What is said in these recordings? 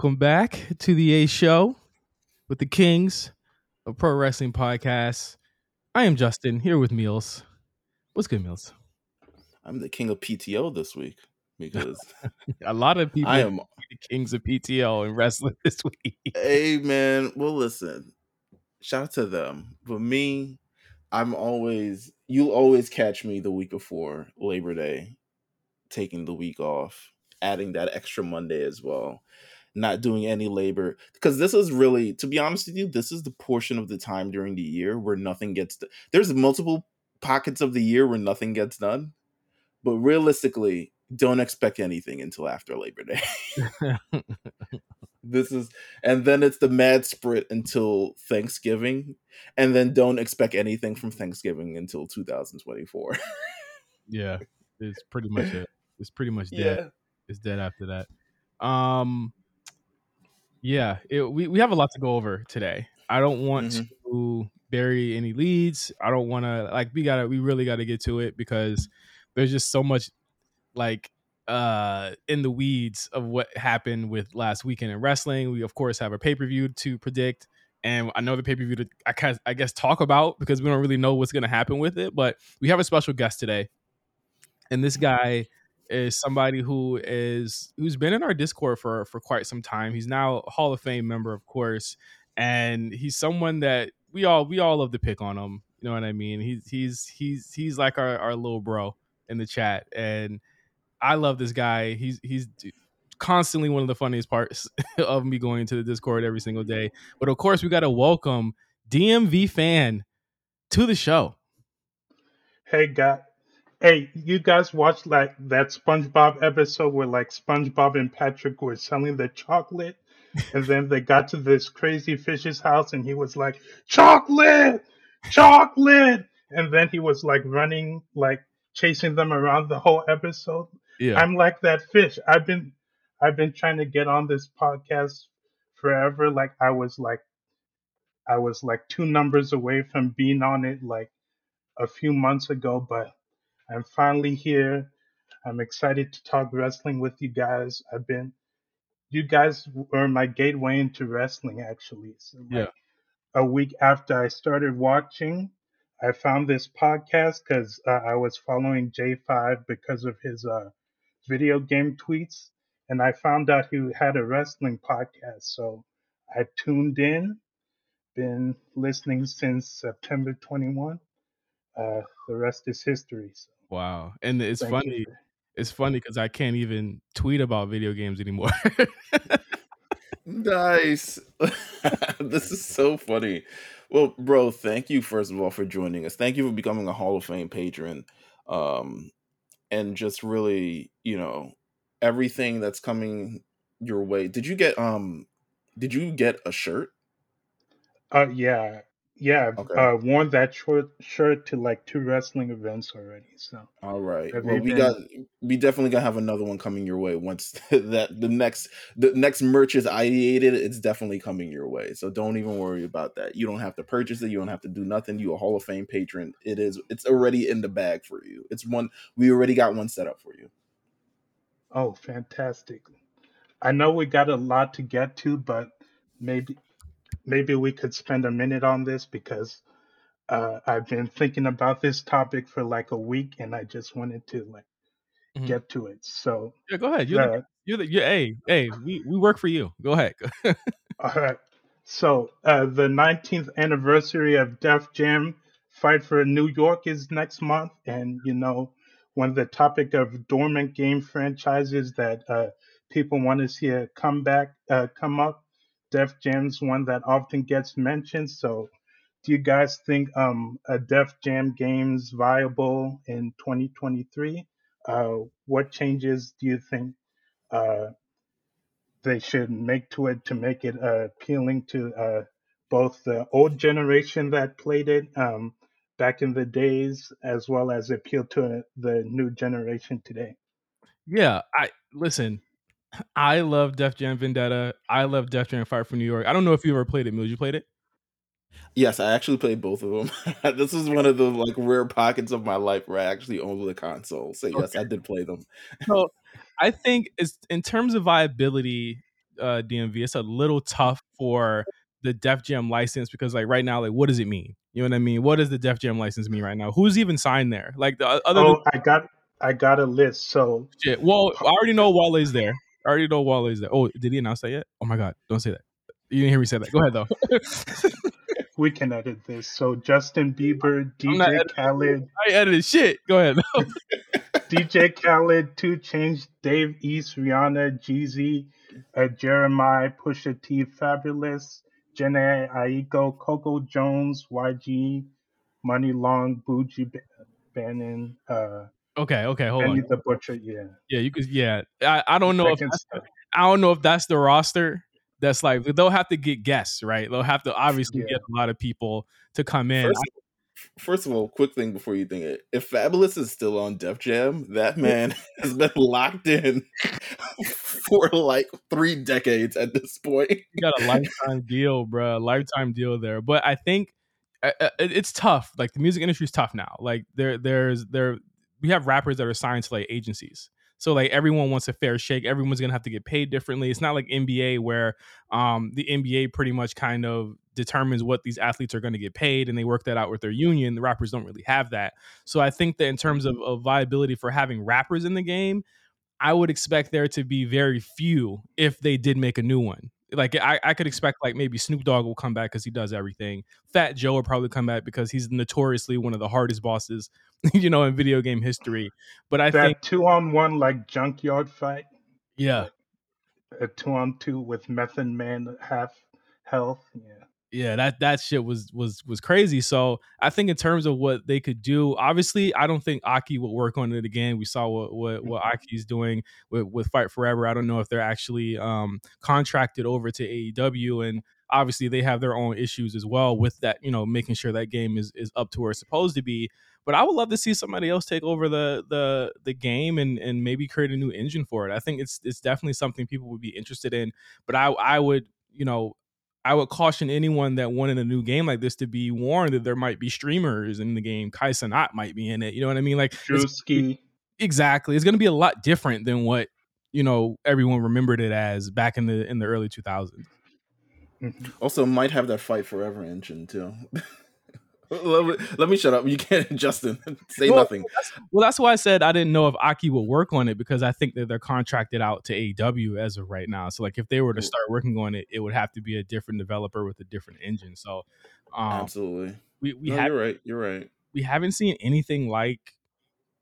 welcome back to the A Show with the Kings of Pro Wrestling Podcast. I am Justin here with Meelz. What's good, Meelz? I'm the king of PTO this week because A lot of people I am. the Kings of PTO and wrestling this week. Hey man, well listen, shout out to them. But me, I'm always. You'll always catch me the week before Labor Day, taking the week off, adding that extra Monday as well. Not doing any labor because this is really, to be honest with you, this is the portion of the time during the year where nothing gets. There's multiple pockets of the year where nothing gets done, but realistically, don't expect anything until after Labor Day. this is and then it's the mad sprint until thanksgiving and then don't expect anything from thanksgiving until 2024 yeah, it's pretty much it. It's pretty much dead. It's dead after that. Um, yeah, it, we we have a lot to go over today. I don't want Mhm. to bury any leads. I don't want to like we gotta we really got to get to it because there's just so much like uh in the weeds of what happened with last weekend in wrestling. We of course have a pay per view to predict. And I know the pay per view to I, guess- I guess talk about because we don't really know what's going to happen with it. But we have a special guest today, and this guy is somebody who is who's been in our Discord for for quite some time. He's now a Hall of Fame member, of course, and he's someone that we all we all love to pick on him. You know what I mean? He's he's he's he's like our our little bro in the chat, and I love this guy. He's he's constantly one of the funniest parts of me going into the Discord every single day. But of course, we got to welcome DMV fan to the show. Hey, guy. Hey, you guys watched like that SpongeBob episode where like SpongeBob and Patrick were selling the chocolate, and then they got to this crazy fish's house, and he was like, "Chocolate, chocolate," and then he was like running, like chasing them around the whole episode. Yeah, I'm like that fish. I've been, I've been trying to get on this podcast forever. Like I was like, I was like two numbers away from being on it, like a few months ago, but I'm finally here. I'm excited to talk wrestling with you guys. I've been, you guys were my gateway into wrestling, actually. So like Yeah. a week after I started watching, I found this podcast because uh, I was following J5 because of his uh, video game tweets, and I found out he had a wrestling podcast. So I tuned in, been listening since September 21. Uh, the rest is history. So wow, and it's thank funny. for- It's funny because I can't even tweet about video games anymore. nice. This is so funny. Well bro thank you first of all for joining us. Thank you for becoming a hall of fame patron um and just really you know everything that's coming your way. Did you get um did you get a shirt? Uh, yeah, yeah. I've Okay. uh, worn that short shirt to like two wrestling events already. So All right. Have well, you we been- got we definitely gonna have another one coming your way once that the next the next merch is ideated. It's definitely coming your way. So don't even worry about that. You don't have to purchase it. You don't have to do nothing. You a Hall of Fame patron. It is. It's already in the bag for you. It's one. We already got one set up for you. Oh, fantastic. I know we got a lot to get to, but maybe maybe we could spend a minute on this because uh, I've been thinking about this topic for like a week and I just wanted to like Mhm. get to it. So, yeah, go ahead. You're the, uh, you're the you're, hey hey we we work for you. Go ahead. all right. So, uh, the 19th anniversary of Def Jam Fight for New York is next month. And, you know, when the topic of dormant game franchises that uh, people want to see a comeback uh, come up, Def Jam's one that often gets mentioned. So, do you guys think um, a Def Jam game's viable in 2023? Uh, what changes do you think uh, they should make to it to make it uh, appealing to uh, both the old generation that played it um, back in the days, as well as appeal to the new generation today? yeah, I listen. I love Def Jam Vendetta. I love Def Jam Fight for New York. I don't know if you ever played it, Mills. You played it? Yes, I actually played both of them. this is one of the like rare pockets of my life where I actually owned the console. So yes, I did play them. So I think it's in terms of viability uh, DMV. It's a little tough for the Def Jam license because like right now, like what does it mean? You know what I mean? What does the Def Jam license mean right now? Who's even signed there? Like the other. Oh, I got I got a list. So shit. Well, I already know Wale's there. I already know Wale's there. Oh, did he announce that yet? Oh my god, don't say that. You didn't hear me say that. Go ahead though. we can edit this. So Justin Bieber, DJ Khaled. I edited shit. Go ahead. DJ Khaled, 2 Chainz, Dave East, Rihanna, Jeezy, uh, Jeremih, Pusha T, Fabolous, Jhené Aiko, Coco Jones, YG, Muni Long, Buju Banton, uh, Okay, okay, hold Benny on. the Butcher, yeah. Yeah, you could. Yeah, I, I don't know if that's. I don't know if that's the roster. That's like they'll have to get guests, right? They'll have to obviously Yeah. get a lot of people to come in. First, first of all, quick thing before you think it. If Fabolous is still on Def Jam, that man has been locked in for like three decades at this point. you got a lifetime deal, bro. Lifetime deal there. But I think uh, uh, it- it's tough. Like the music industry is tough now. Like there, there's there. We have rappers that are signed to like agencies. So like everyone wants a fair shake. Everyone's gonna have to get paid differently. It's not like NBA where um, the NBA pretty much kind of determines what these athletes are going to get paid, and they work that out with their union. The rappers don't really have that. So I think that in terms of, of viability for having rappers in the game, I would expect there to be very few if they did make a new one. Like I, I could mm-hmm. expect like maybe Snoop Dogg will come back because he does everything. Fat Joe will probably come back because he's notoriously one of the hardest bosses, you know, in video game history. But I that think, two on one like junkyard fight, yeah, a two on two with Method Man half health. Yeah. Yeah, that that shit was was was crazy. So I think in terms of what they could do, obviously, I don't think Aki will work on it again. We saw what what, what Aki's doing with, with Fight Forever. I don't know if they're actually um, contracted over to AEW, and obviously they have their own issues as well with that. You know, making sure that game is is up to where it's supposed to be. But I would love to see somebody else take over the the the game and and maybe create a new engine for it. I think it's it's definitely something people would be interested in. But I I would you know I would caution anyone that wanted a new game like this to be warned that there might be streamers in the game. Kai Cenat might be in it. You know what I mean? Like it's- exactly. It's going to be a lot different than what you know everyone remembered it as back in the in the early 2000s. Mhm. Also, might have that fight forever engine too. let, me, let me shut up. You can't, Justin. Say Well, nothing. Well, that's why I said I didn't know if Aki would work on it because I think that they're contracted out to AEW as of right now. So like if they were to start working on it, it would have to be a different developer with a different engine. So um, Absolutely. we we no, have you're right. You're right. we haven't seen anything like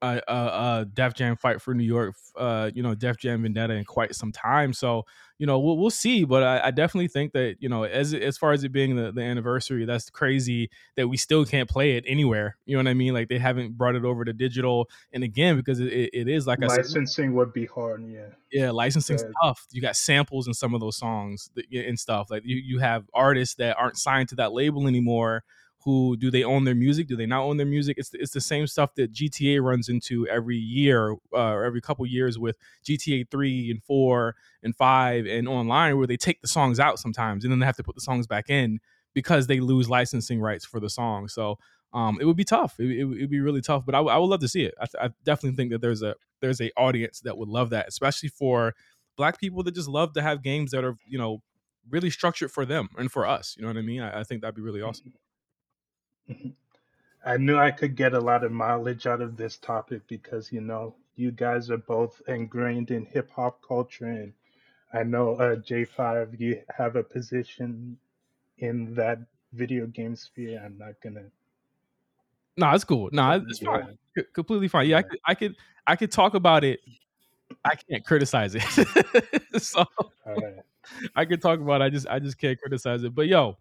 a, a, a Def Jam fight for New York, uh, you know, Def Jam Vendetta in quite some time. So, you know, we'll, we'll see. But I, I definitely think that, you know, as as far as it being the, the anniversary, that's crazy that we still can't play it anywhere. You know what I mean? Like they haven't brought it over to digital. And again, because it, it, it is, like I said, Licensing would be hard. Yeah. yeah, licensing's Right. tough. You got samples in some of those songs that, and stuff. Like you, you have artists that aren't signed to that label anymore. Who do they own their music? Do they not own their music? It's it's the same stuff that GTA runs into every year uh, or every couple years with GTA three and four and five and online, where they take the songs out sometimes and then they have to put the songs back in because they lose licensing rights for the song. So um, it would be tough. It, it, would be really tough. But I, would- would love to see it. I, th- I definitely think that there's a there's a audience that would love that, especially for black people that just love to have games that are you know really structured for them and for us. You know what I mean? I, I think that'd be really awesome. I knew I could get a lot of mileage out of this topic because you know you guys are both ingrained in hip hop culture, and I know uh, J5 you have a position in that video game sphere. I'm not gonna. No, it's cool. No, it's Yeah. fine. C- completely fine. Yeah, I could, I could, I could talk about it. I can't criticize it. so All right. I could talk about. It. I just, I just can't criticize it. But yo,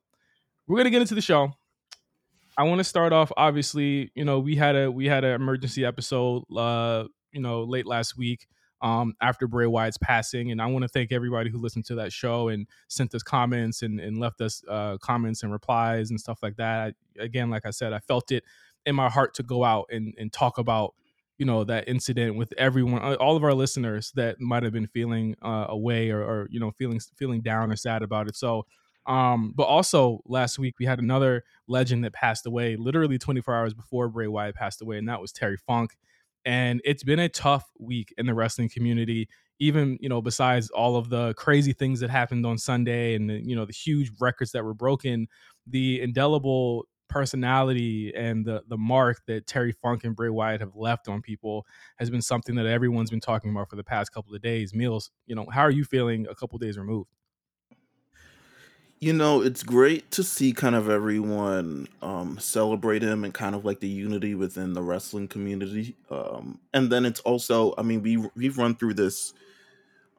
we're gonna get into the show. I want to start off. Obviously, you know, we had a we had an emergency episode, uh, you know, late last week, um, after Bray Wyatt's passing, and I want to thank everybody who listened to that show and sent us comments and and left us uh, comments and replies and stuff like that. Again, like I said, I felt it in my heart to go out and and talk about you know that incident with everyone uh, all of our listeners that might have been feeling uh, away or, or you know feeling feeling down or sad about it so um but also last week we had another legend that passed away literally 24 hours before bray wyatt passed away and that was terry funk and it's been a tough week in the wrestling community even you know besides all of the crazy things that happened on sunday and the, you know the huge records that were broken the indelible personality and the the mark that Terry Funk and Bray Wyatt have left on people has been something that everyone's been talking about for the past couple of days. Meelz, you know, how are you feeling a couple days removed? You know, it's great to see kind of everyone um, celebrate him and kind of like the unity within the wrestling community. Um, and then it's also, I mean, we we've run through this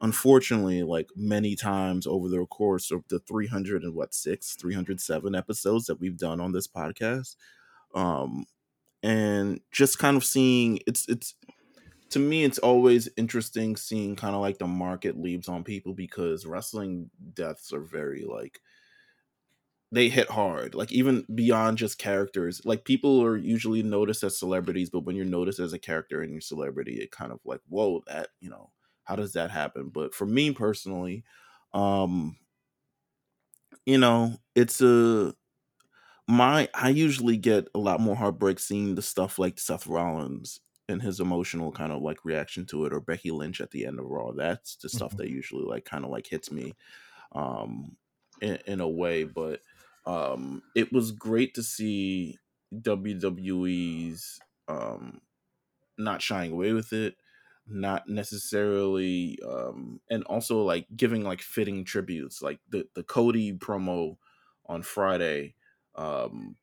unfortunately like many times over the course of the 300 and what six 307 episodes that we've done on this podcast um and just kind of seeing it's it's to me it's always interesting seeing kind of like the market leaves on people because wrestling deaths are very like they hit hard like even beyond just characters like people are usually noticed as celebrities but when you're noticed as a character and you're celebrity it kind of like whoa that you know how does that happen but for me personally um you know it's a my i usually get a lot more heartbreak seeing the stuff like seth rollins and his emotional kind of like reaction to it or becky lynch at the end of raw that's the stuff Mhm. that usually like kind of like hits me um in, in a way but um it was great to see wwe's um not shying away with it not necessarily um and also like giving like fitting tributes like the the cody promo on friday um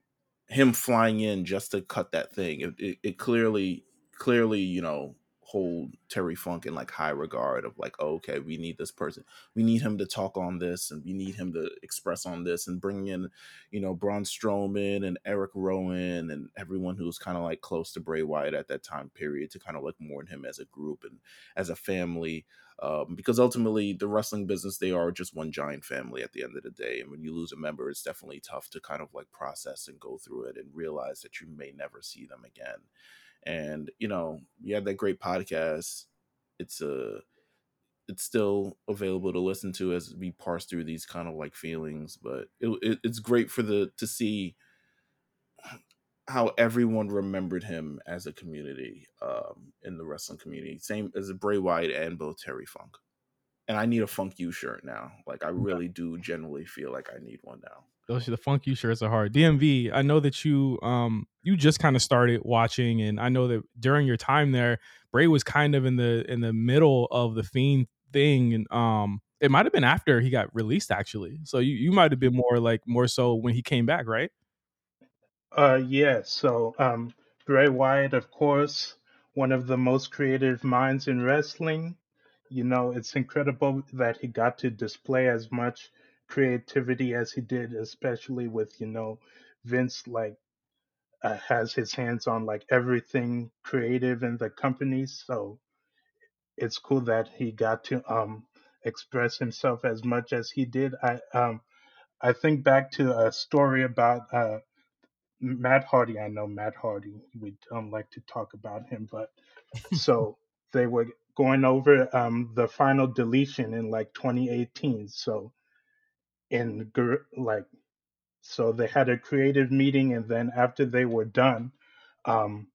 him flying in just to cut that thing. It, it, it clearly clearly you know hold terry funk in like high regard of like oh, okay we need this person. We need him to talk on this and we need him to express on this and bring in you know braun strowman and eric rowan and everyone who was kind of like close to bray wyatt at that time period to kind of like mourn him as a group and as a family um, because ultimately the wrestling business they are just one giant family at the end of the day and when you lose a member it's definitely tough to kind of like process and go through it and realize that you may never see them again and you know you had that great podcast it's a it's still available to listen to as we parse through these kind of like feelings but it, it, it's great for the to see how everyone remembered him as a community um, in the wrestling community. Same as Bray Wyatt and both Terry Funk. And I need a Funk You shirt now. Like I really do generally feel like I need one now. Those the funk you shirts are hard. DMV, I know that you um you just kind of started watching, and I know that during your time there, Bray was kind of in the in the middle of the fiend thing, and um it might have been after he got released actually. So you you might have been more like more so when he came back, right? Uh, yeah. So, um, Bray Wyatt, of course, one of the most creative minds in wrestling. You know, it's incredible that he got to display as much creativity as he did, especially with you know, Vince like uh, has his hands on like everything creative in the company. So it's cool that he got to um express himself as much as he did. I um I think back to a story about uh Matt Hardy. I know Matt Hardy. We don't like to talk about him, but so they were going over um, the final deletion in like 2018. So in like so they had a creative meeting, and then after they were done, um,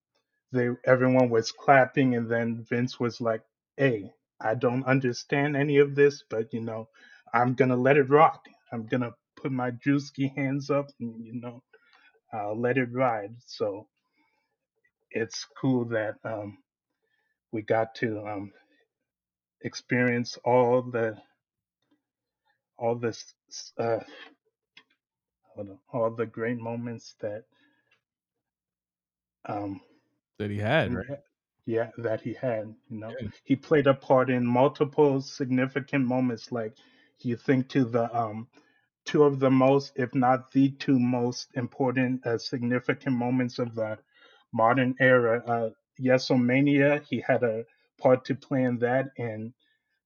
they everyone was clapping, and then Vince was like, "Hey, I don't understand any of this, but you know, I'm gonna let it rock. I'm gonna put my juicy hands up, and you know." I'll let it ride. So it's cool that um, we got to um, experience all the all this uh, on, all the great moments that um, That he had, right? yeah that he had. You know, Yeah. he played a part in multiple significant moments. Like you think to the um, two of the most, if not the two most important, uh, significant moments of the modern era. Uh, Yesomania, he had a part to play in that, and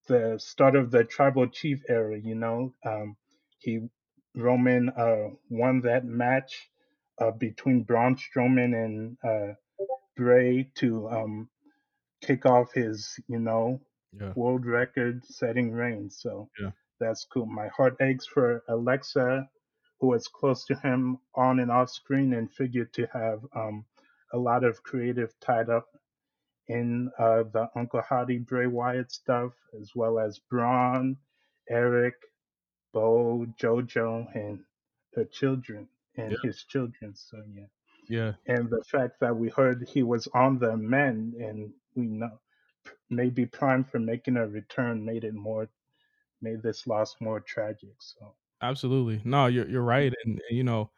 the start of the tribal chief era. You know, um, he Roman uh, won that match uh, between Braun Strowman and uh, Bray to um, kick off his, you know, Yeah. world record setting reign. So Yeah. that's cool. My heart aches for Alexa, who was close to him on and off screen and figured to have um, a lot of creative tied up in uh, the Uncle Howdy Bray Wyatt stuff, as well as Braun, Eric, Bo, JoJo, and her children and Yeah. his children. So yeah, Yeah, and the fact that we heard he was on the mend, and we know maybe primed for making a return, made it more made this loss more tragic. So absolutely. No, you're you're right, and, and, you know,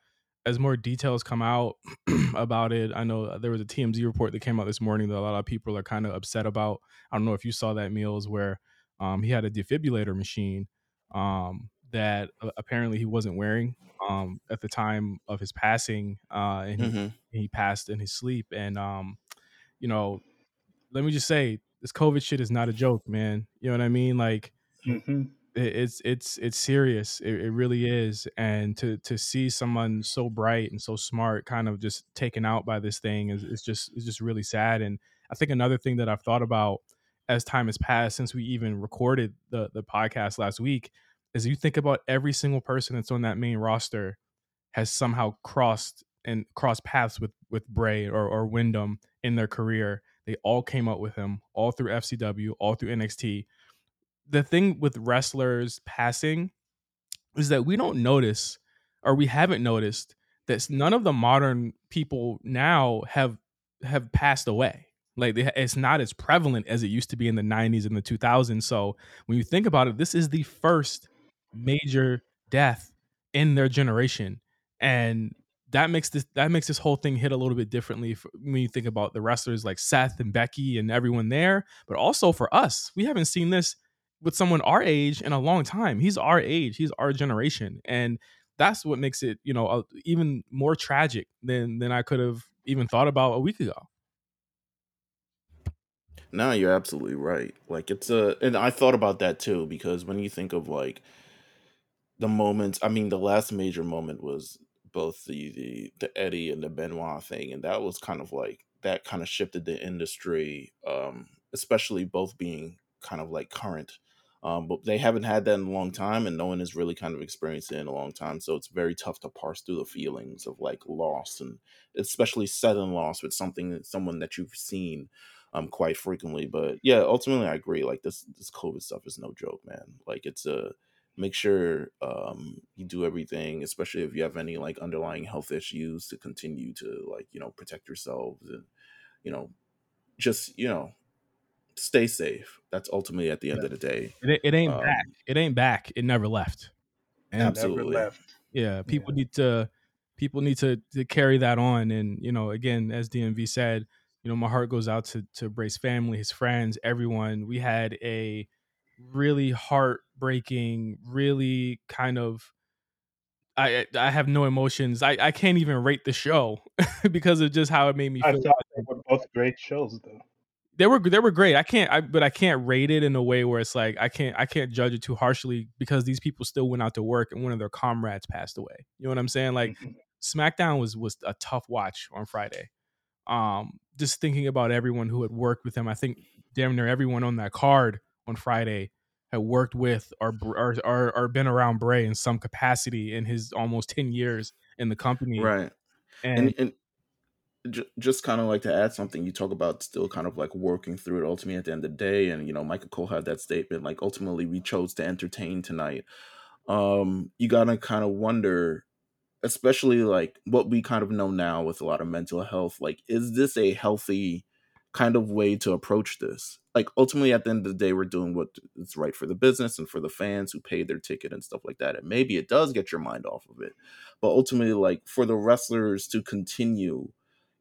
as more details come out about it, I know there was a TMZ report that came out this morning that a lot of people are kind of upset about. I don't know if you saw that Meelz where um, he had a defibrillator machine um, that uh, apparently he wasn't wearing um, at the time of his passing, uh, and he, hmm he passed in his sleep. And um, you know, let me just say, this COVID shit is not a joke, man. You know what I mean? Like hmm it- it's it's it's serious. It, it really is. And to to see someone so bright and so smart kind of just taken out by this thing is, is just is just really sad. And I think another thing that I've thought about as time has passed since we even recorded the the podcast last week is you think about every single person that's on that main roster has somehow crossed and crossed paths with with Bray or, or Windham in their career. They all came up with him all through FCW, all through NXT the thing with wrestlers passing is that we don't notice or we haven't noticed that none of the modern people now have have passed away. Like it's not as prevalent as it used to be in the 90s and the 2000s so when you think about it this is the first major death in their generation. And that makes this that makes this whole thing hit a little bit differently for, when you think about the wrestlers like Seth and Becky and everyone there but also for us we haven't seen this with someone our age in a long time. He's our age, he's our generation, and that's what makes it, you know, even more tragic than than I could have even thought about a week ago. No, you're absolutely right. Like it's a, and I thought about that too because when you think of like the moments, I mean, the last major moment was both the the the Eddie and the Benoit thing, and that was kind of like that kind of shifted the industry, um, especially both being kind of like current. Um, but they haven't had that in a long time, and no one has really kind of experienced it in a long time. So it's very tough to parse through the feelings of like loss, and especially sudden loss with something someone that you've seen um quite frequently. But yeah, ultimately I agree. Like this this COVID stuff is no joke, man. Like it's a make sure um you do everything, especially if you have any like underlying health issues to continue to like, you know, protect yourselves and you know, just, you know, stay safe. That's ultimately at the end Yeah. of the day. It, it ain't Um, back. It ain't back. It never left. And Absolutely. never left. yeah, people need to people need to to carry that on. And you know, again, as DMV said, you know, my heart goes out to to Bray's family, his friends, everyone. We had a really heartbreaking, really kind of I I have no emotions. I, I can't even rate the show because of just how it made me I feel. thought they were both great shows, though. They were they were great. I can't I but I can't rate it in a way where it's like I can't I can't judge it too harshly because these people still went out to work and one of their comrades passed away. You know what I'm saying? Like Mhm. SmackDown was was a tough watch on Friday. Um, just thinking about everyone who had worked with him, I think damn near everyone on that card on Friday had worked with or or or, or been around Bray in some capacity in his almost ten years in the company. Right. And, and and ju- just kind of like to add something you talk about still kind of like working through it ultimately at the end of the day and you know michael cole had that statement like ultimately we chose to entertain tonight. Um you gotta kind of wonder especially like what we kind of know now with a lot of mental health like is this a healthy kind of way to approach this? Like ultimately at the end of the day we're doing what is right for the business and for the fans who paid their ticket and stuff like that and maybe it does get your mind off of it but ultimately like for the wrestlers to continue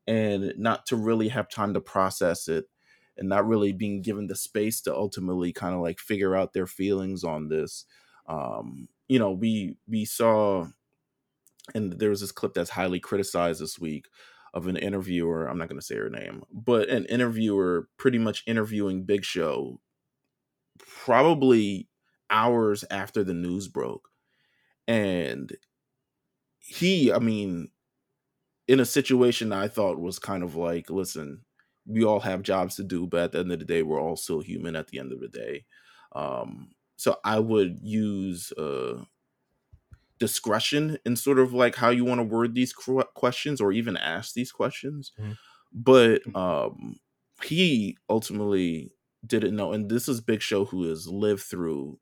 and not to really have time to process it and not really being given the space to ultimately kind of like figure out their feelings on this um you know we we saw and there was this clip that's highly criticized this week of an interviewer i'm not going to say her name but an interviewer pretty much interviewing big show probably hours after the news broke. And he i mean in a situation I thought was kind of like, listen, we all have jobs to do, but at the end of the day, we're all still human at the end of the day. Um, so I would use uh, discretion in sort of like how you want to word these questions or even ask these questions. Mhm. But um, he ultimately didn't know, and this is Big Show who has lived through.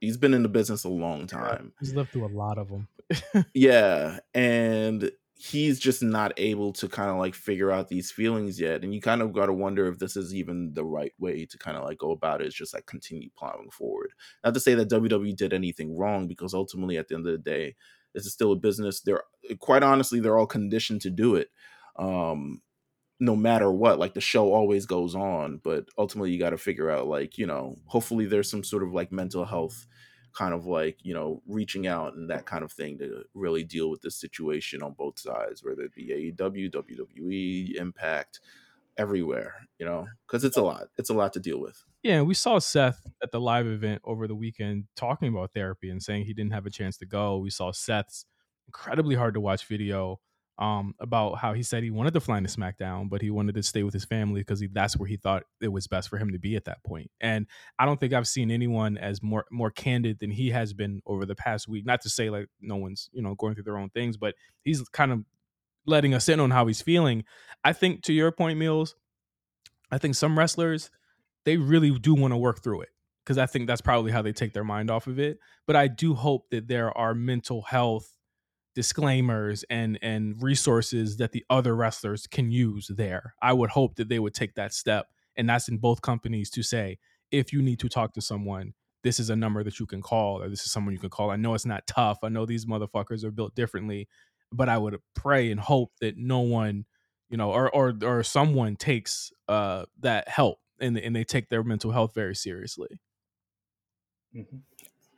He's been in the business a long time. He's lived through a lot of them. yeah, and he's just not able to kind of like figure out these feelings yet and you kind of got to wonder if this is even the right way to kind of like go about it it's just like continue plowing forward. Not to say that wwe did anything wrong because ultimately at the end of the day this is still a business. They're quite honestly they're all conditioned to do it um no matter what like the show always goes on but ultimately you got to figure out like you know hopefully there's some sort of like mental health kind of like you know reaching out and that kind of thing to really deal with this situation on both sides whether it be aew wwe impact everywhere you know because it's a lot it's a lot to deal with. Yeah we saw seth at the live event over the weekend talking about therapy and saying he didn't have a chance to go. We saw seth's incredibly hard to watch video um, about how he said he wanted to fly into SmackDown, but he wanted to stay with his family because that's where he thought it was best for him to be at that point. And I don't think I've seen anyone as more more candid than he has been over the past week. Not to say like no one's you know going through their own things, but he's kind of letting us in on how he's feeling. I think to your point, Meelz, I think some wrestlers they really do want to work through it because I think that's probably how they take their mind off of it. But I do hope that there are mental health disclaimers and and resources that the other wrestlers can use there. I would hope that they would take that step and that's in both companies to say if you need to talk to someone this is a number that you can call or this is someone you can call. I know it's not tough. I know these motherfuckers are built differently, but I would pray and hope that no one, you know, or or or someone takes uh that help and and they take their mental health very seriously. Mm-hmm.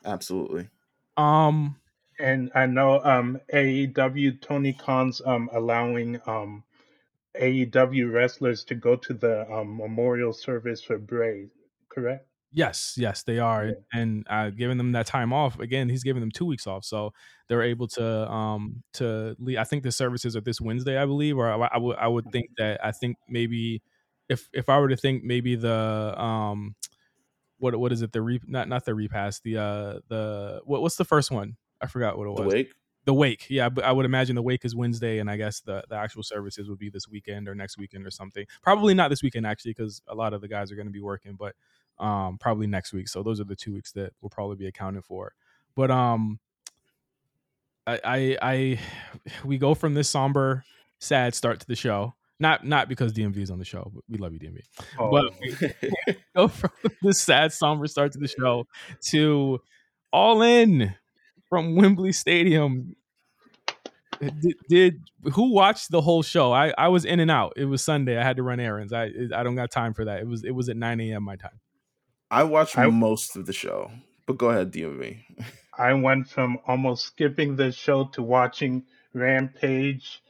Absolutely. Um and I know um, AEW Tony Khan's um, allowing um, AEW wrestlers to go to the um, memorial service for Bray, correct? Yes, yes, they are, yeah. and uh, giving them that time off again. He's giving them two weeks off, so they're able to um to leave. I think the services are this Wednesday, I believe, or I, I would I would think that I think maybe if if I were to think maybe the um what what is it the re not not the repass the uh the what what's the first one I forgot what it was. The wake. The wake, yeah, but I would imagine the wake is Wednesday, and I guess the, the actual services would be this weekend or next weekend or something. Probably not this weekend actually, because a lot of the guys are going to be working, but um, probably next week. So those are the two weeks that will probably be accounted for. But um, I, I, I, we go from this somber, sad start to the show. Not not because DMV is on the show, but we love you, DMV. Oh. But we go from this sad, somber start to the show to all in from Wembley Stadium. Eh, did, did, who watched the whole show? I, I was in and out. It was Sunday. I had to run errands. I I don't got time for that. It was it was at nine a.m. my time. I watched I, most of the show, but go ahead, DMV. I went from almost skipping the show to watching Rampage.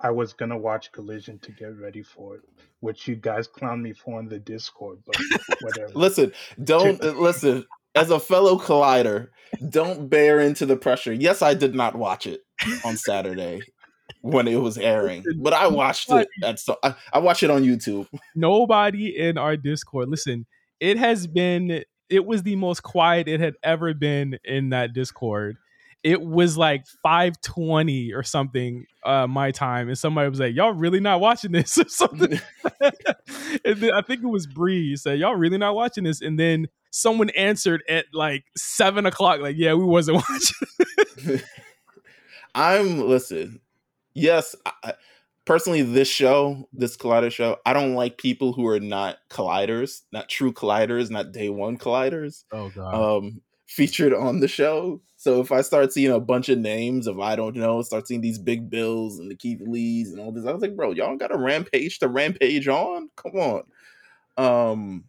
I was gonna watch Collision to get ready for it, which you guys clown me for in the Discord, but whatever. listen, don't eh, listen as a fellow collider, don't bear into the pressure. Yes, I did not watch it on Saturday when it was airing, but I watched it. At so I, I watched it on YouTube. Nobody in our Discord. Listen, it has been. It was the most quiet it had ever been in that Discord it was like 520 or something uh my time and somebody was like y'all really not watching this? Or something. And then i think it was bree said y'all really not watching this? And then someone answered at like seven o'clock like yeah we wasn't watching. I'm listen yes I, personally this show this collider show i don't like people who are not colliders not true colliders not day one colliders. Oh god. Um featured on the show. So if I start seeing a bunch of names of I don't know, start seeing these big bills and the Keith Lees and all this, I was like, bro, y'all got a rampage to rampage on? Come on. Um,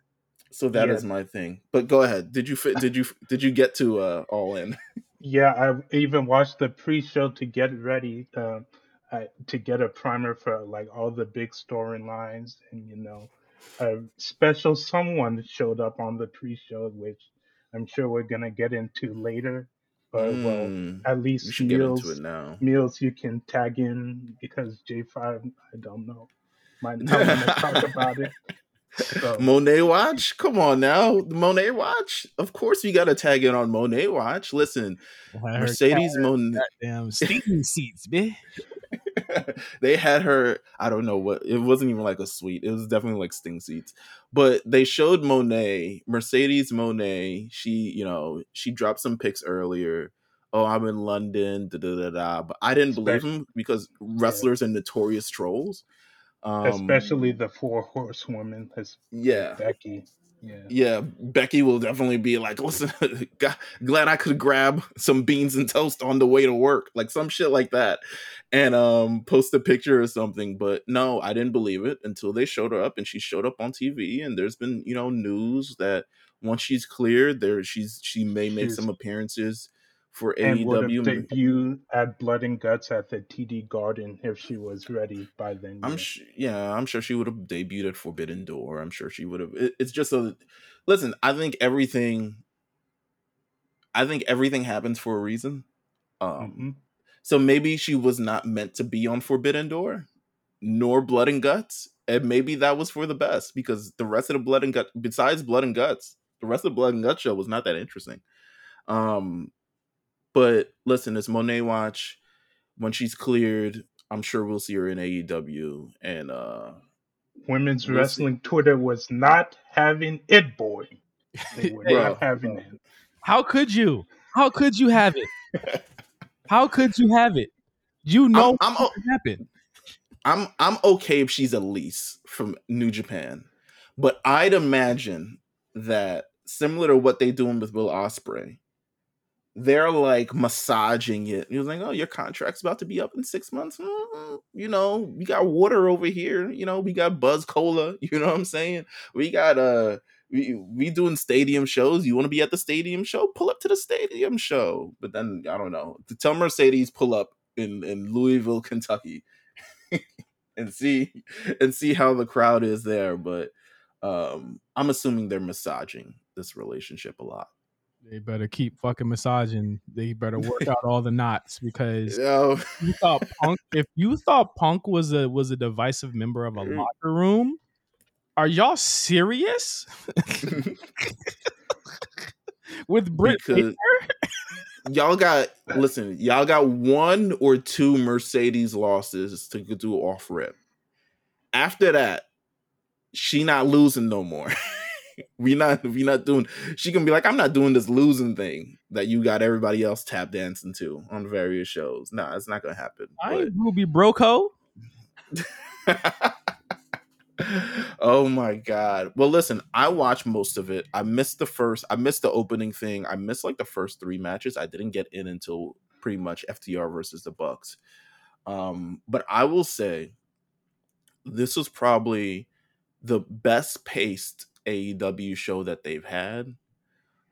so that yeah. is my thing. But go ahead. Did you did you did you get to uh, all in? Yeah, I even watched the pre-show to get ready uh, to get a primer for like all the big storylines, and you know, a special someone showed up on the pre-show, which I'm sure we're gonna get into later. But mm, well, hmm. at least Meelz, now. Meelz you can tag in because J5, I don't know, might not want to talk about it. So. Moné Watch, come on now, Moné Watch. Of course, we got to tag in on Moné Watch. Listen, well, Mercedes Moné, damn steaming seats, bitch. they had her. I don't know what it wasn't even like a suite. It was definitely like sting seats. But they showed Moné, Mercedes Moné. She, you know, she dropped some pics earlier. Oh, I'm in London. Da da da da. But I didn't believe him because wrestlers yeah. are notorious trolls. Um, Especially the four horsewomen. Yeah, Becky. Yeah. yeah, Becky will definitely be like, listen, glad I could grab some beans and toast on the way to work, like some shit like that, and um, post a picture or something. But no, I didn't believe it until they showed her up, and she showed up on TV. And there's been you know news that once she's cleared, there she's she may make some appearances for and AEW. Would have debuted at Blood and Guts at the TD Garden if she was ready by then. I'm sh- yeah, I'm sure she would have debuted at Forbidden Door. I'm sure she would have. It, it's just a listen. I think everything. I think everything happens for a reason. Um, mm-hmm. so maybe she was not meant to be on Forbidden Door, nor Blood and Guts, and maybe that was for the best because the rest of the Blood and Guts, besides Blood and Guts, the rest of the Blood and Guts show was not that interesting. Um, but listen, it's Moné Watch. When she's cleared, I'm sure we'll see her in AEW. And uh women's we'll wrestling see. Twitter was not having it, boy. They were not having it. How could you? How could you have it? How could you have it? You know I'm, I'm what happened. I'm I'm okay if she's Elise from New Japan, but I'd imagine that similar to what they're doing with Will Ospreay, they're like massaging it. He was like, "Oh, your contract's about to be up in six months. Mm-hmm. You know, we got water over here. You know, we got Buzz Cola. You know what I'm saying? We got uh, we we doing stadium shows. You want to be at the stadium show? Pull up to the stadium show. But then I don't know. To tell Mercedes pull up in in Louisville, Kentucky, and see and see how the crowd is there. But um, I'm assuming they're massaging this relationship a lot. They better keep fucking massaging. They better work out all the knots because Yo. you thought Punk. If you thought Punk was a was a divisive member of a mm. locker room, are y'all serious? With Britt y'all got listen. Y'all got one or two Mercedes losses to do off rip. After that, she not losing no more. we not we not doing she can be like i'm not doing this losing thing that you got everybody else tap dancing to on various shows. No nah, it's not gonna happen i but... ruby broco oh my god. Well listen i watched most of it. I missed the first i missed the opening thing. I missed like the first three matches. I didn't get in until pretty much ftr versus the bucks. Um but i will say this was probably the best paced AEW show that they've had.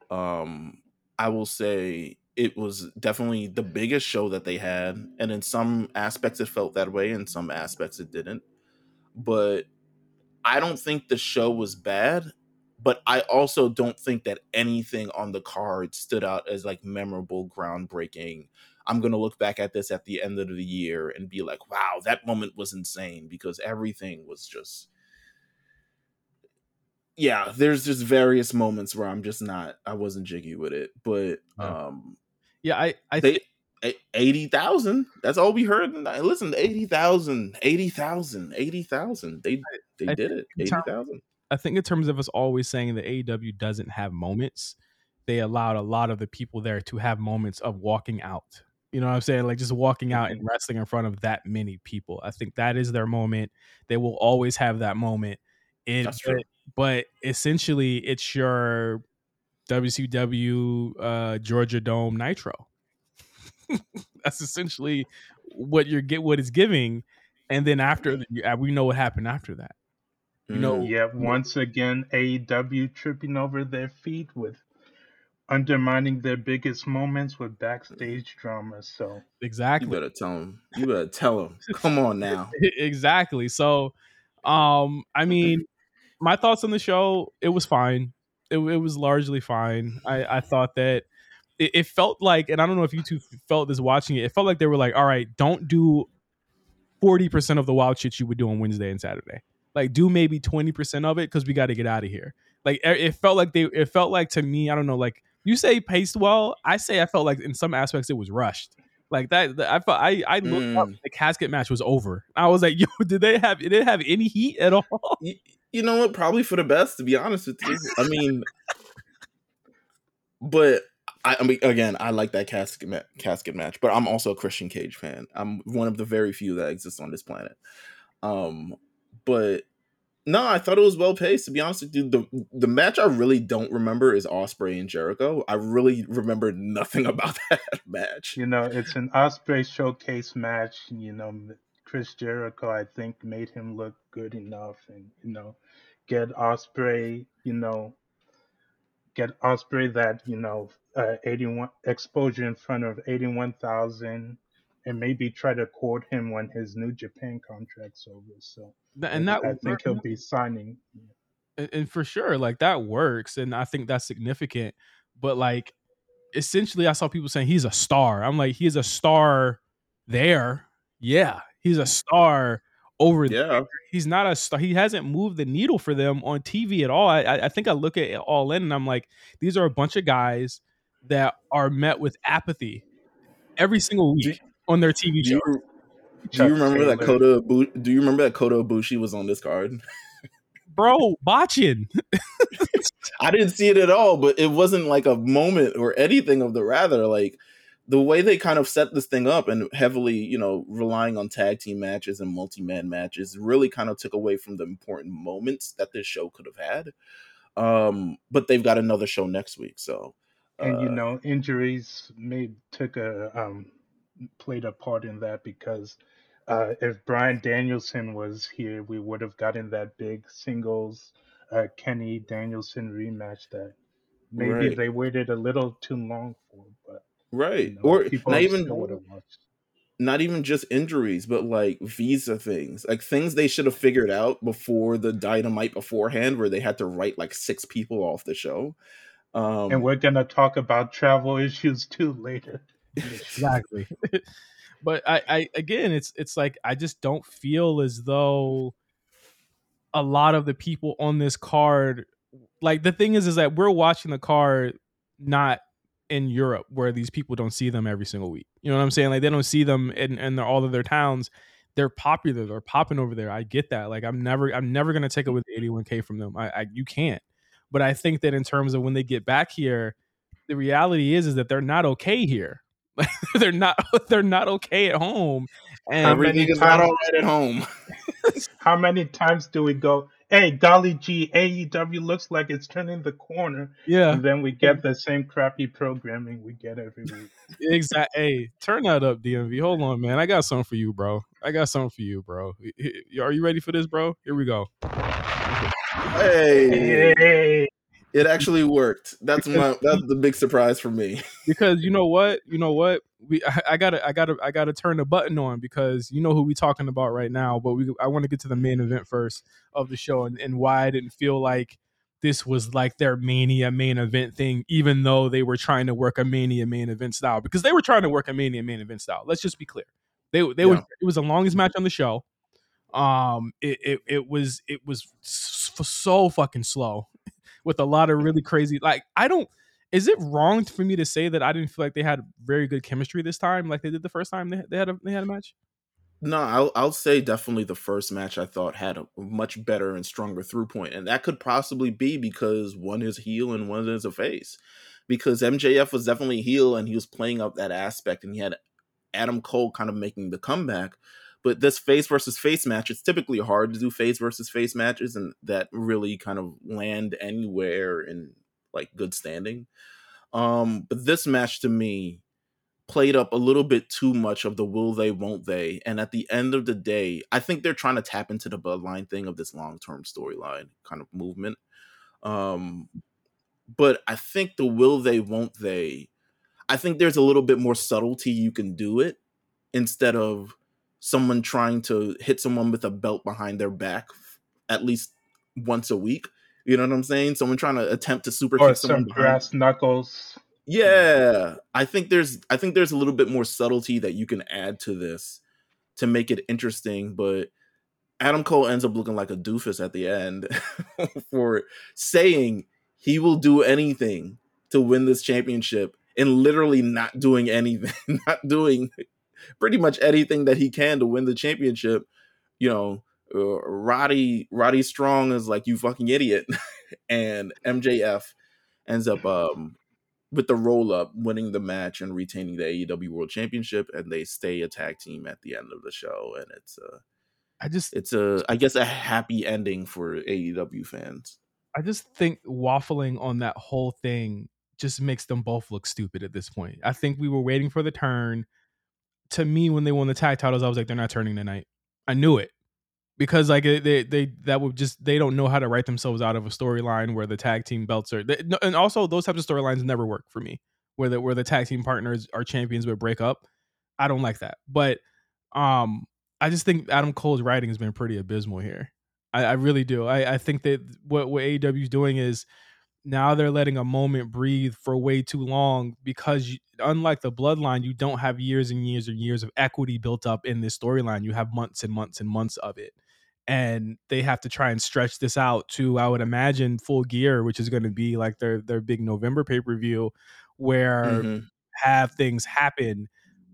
Um, I will say it was definitely the biggest show that they had, and in some aspects it felt that way, in some aspects it didn't. But I don't think the show was bad, but I also don't think that anything on the card stood out as like memorable, groundbreaking. I'm gonna look back at this at the end of the year and be like, wow, that moment was insane because everything was just yeah, there's just various moments where I'm just not, I wasn't jiggy with it, but um, yeah, I, I they. 80,000. That's all we heard. Listen, 80,000, 80,000, 80,000. They they I did it. 80,000. I think in terms of us always saying that AEW doesn't have moments, they allowed a lot of the people there to have moments of walking out. You know what I'm saying? Like just walking out and mm-hmm. wrestling in front of that many people. I think that is their moment. They will always have that moment. It, That's true but essentially it's your WCW uh, Georgia Dome Nitro. That's essentially what you're get what it's giving, and then after we know what happened after that. You know, mm, yeah. Once again, AEW tripping over their feet with undermining their biggest moments with backstage drama. So exactly, you better tell them. You better tell them. Come on now. exactly. So, um, I mean, my thoughts on the show, it was fine. It, it was largely fine. I, I thought that it, it, felt like, and I don't know if you two felt this watching it. It felt like they were like, all right, don't do forty percent of the wild shit you would do on Wednesday and Saturday. Like, do maybe twenty percent of it because we got to get out of here. Like, it felt like they. It felt like to me, I don't know. Like you say paced well. I say I felt like in some aspects it was rushed. Like that, that I felt I I looked up Mm. the casket match was over. I was like, yo, did they have did it have any heat at all? You, know what? Probably for the best, to be honest with you. I mean, but I, I mean, again, I like that casket ma- casket match, but I'm also a Christian Cage fan. I'm one of the very few that exists on this planet. Um, but no, I thought it was well paced. To be honest with you, the the match I really don't remember is Osprey and Jericho. I really remember nothing about that match. You know, it's an Osprey showcase match. You know, Chris Jericho, I think, made him look good enough, and you know, get Osprey, you know, get Osprey that you know, uh, eighty-one exposure in front of eighty-one thousand, and maybe try to court him when his New Japan contract's over. So, And I, that I think he'll be signing. and, and for sure like that works and i think that's significant but like essentially i saw people saying he's a star i'm like he's a star there yeah he's a star over there Yeah, he's not a star he hasn't moved the needle for them on tv at all i i I think i look at it all in and i'm like these are a bunch of guys that are met with apathy every single Do- week on their tv do show you, do you remember that Kota? Ibu- Do you remember that Kota Ibushi was on this card? bro botching I didn't see it at all, but it wasn't like a moment or anything of the rather. Like the way they kind of set this thing up and heavily, you know, relying on tag team matches and multi man matches really kind of took away from the important moments that this show could have had. Um, but they've got another show next week, so and you uh, know injuries made took a um played a part in that because uh if Bryan Danielson was here we would have gotten that big singles uh Kenny Danielson rematch that maybe Right. they waited a little too long for but right, you know or not even would have watched not even just injuries, but like visa things, like things they should have figured out before the dynamite beforehand, where they had to write like six people off the show. Um, and we're gonna talk about travel issues too later. Exactly. But I, I again it's it's like i just don't feel as though a lot of the people on this card like the thing is is that we're watching the card not in europe where these people don't see them every single week. You know what i'm saying? Like they don't see them in, in their, all of their towns. They're popular. They're popping over there. I get that. Like i'm never i'm never going to take away the 81k from them. I, I you can't. But i think that in terms of when they get back here the reality is is that they're not okay here. They're not they're not okay at home. How many everything not times- all right at home. how many times do we go hey Dolly G AEW looks like it's turning the corner. Yeah. And then we get the same crappy programming we get every week. Exactly hey turn that up dmv hold on man. I got something for you bro. I got something for you bro. H- h- are you ready for this bro? Here we go. Hey, hey it actually worked. That's my that's the big surprise for me. because you know what you know what we I, I gotta i gotta i gotta turn the button on because you know who we talking about right now but we i want to get to the main event first of the show and, and why i didn't feel like this was like their mania main event thing even though they were trying to work a mania main event style because they were trying to work a mania main event style let's just be clear they they Yeah. would it was the longest match on the show um it it, it was it was so fucking slow with a lot of really crazy like i don't is it wrong for me to say that I didn't feel like they had very good chemistry this time, like they did the first time they, they had a they had a match? No, I'll I'll say definitely the first match I thought had a much better and stronger through point, and that could possibly be because one is heel and one is a face. Because MJF was definitely heel and he was playing up that aspect, and he had Adam Cole kind of making the comeback. But this face versus face match, it's typically hard to do face versus face matches, and that really kind of land anywhere in like good standing. Um, but this match to me played up a little bit too much of the will they, won't they. And at the end of the day, I think they're trying to tap into the bloodline thing of this long term storyline kind of movement. Um, but I think the will they, won't they, I think there's a little bit more subtlety you can do it instead of someone trying to hit someone with a belt behind their back at least once a week. You know what I'm saying? Someone trying to attempt to super or kick someone some behind. brass knuckles Yeah, I think there's I think there's a little bit more subtlety that you can add to this to make it interesting, but Adam Cole ends up looking like a doofus at the end for saying he will do anything to win this championship and literally not doing anything, not doing pretty much anything that he can to win the championship. You know, uh, Roddy Roddy Strong is like you fucking idiot, and MJF ends up um with the roll up, winning the match and retaining the AEW World Championship, and they stay a tag team at the end of the show, and it's a, I just, it's a, I guess a happy ending for AEW fans. I just think waffling on that whole thing just makes them both look stupid at this point. I think we were waiting for the turn. To me, when they won the tag titles, I was like, they're not turning tonight. I knew it because like they they that would just they don't know how to write themselves out of a storyline where the tag team belts are they, and also those types of storylines never work for me where the where the tag team partners are champions but break up. I don't like that, but um, I just think Adam Cole's writing has been pretty abysmal here. I, I really do. I, I think that what what AEW is doing is now they're letting a moment breathe for way too long because you, unlike the bloodline you don't have years and years and years of equity built up in this storyline you have months and months and months of it and they have to try and stretch this out to I would imagine full gear, which is going to be like their their big November pay per view, where mm-hmm. have things happen.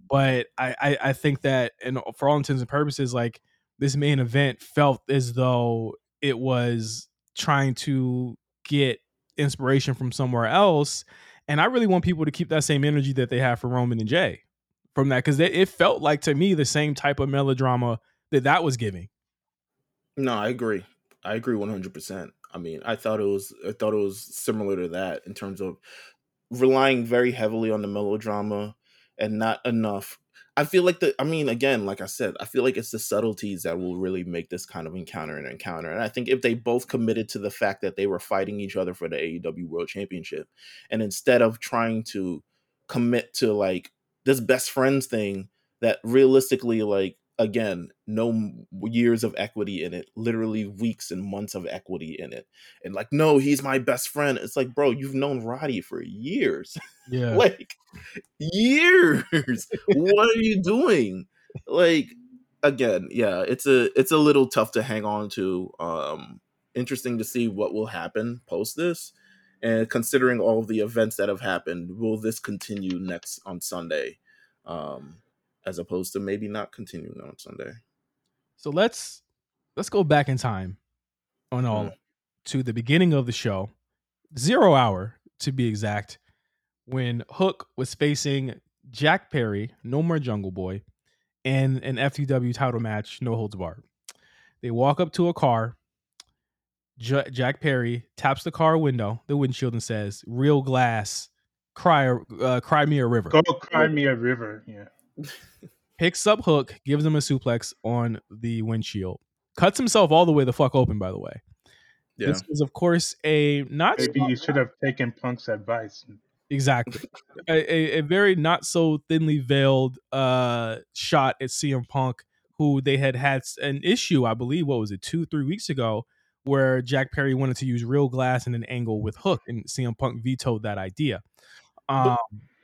But I, I I think that and for all intents and purposes, like this main event felt as though it was trying to get inspiration from somewhere else. And I really want people to keep that same energy that they have for Roman and Jay from that because it felt like to me the same type of melodrama that that was giving no, I agree. I agree 100%. I mean, I thought it was I thought it was similar to that in terms of relying very heavily on the melodrama and not enough. I feel like the I mean again, like I said, I feel like it's the subtleties that will really make this kind of encounter an encounter. And I think if they both committed to the fact that they were fighting each other for the AEW World Championship and instead of trying to commit to like this best friends thing that realistically like again no years of equity in it literally weeks and months of equity in it. And like no he's my best friend. It's like bro you've known roddy for years. Yeah. Like years! What are you doing? Like again yeah it's a it's a little tough to hang on to um interesting to see what will happen post this. And considering all of the events that have happened will this continue next on sunday? Um as opposed to maybe not continuing on Sunday. So let's let's go back in time on all mm. to the beginning of the show, zero hour to be exact, when Hook was facing Jack Perry, no more Jungle Boy, in an FTW title match, no holds barred. They walk up to a car. J- Jack Perry taps the car window, the windshield, and says, "Real glass, cry, uh, cry me a river." Go cry me a river. Yeah. Picks up Hook, gives him a suplex on the windshield, cuts himself all the way the fuck open. By the way, yeah. this is of course a not. Maybe you should have taken Punk's advice. Exactly, a, a, a, very not so thinly veiled uh, shot at CM Punk, who they had had an issue, I believe. What was it, two, three weeks ago, where Jack Perry wanted to use real glass in an angle with Hook, and CM Punk vetoed that idea. Um,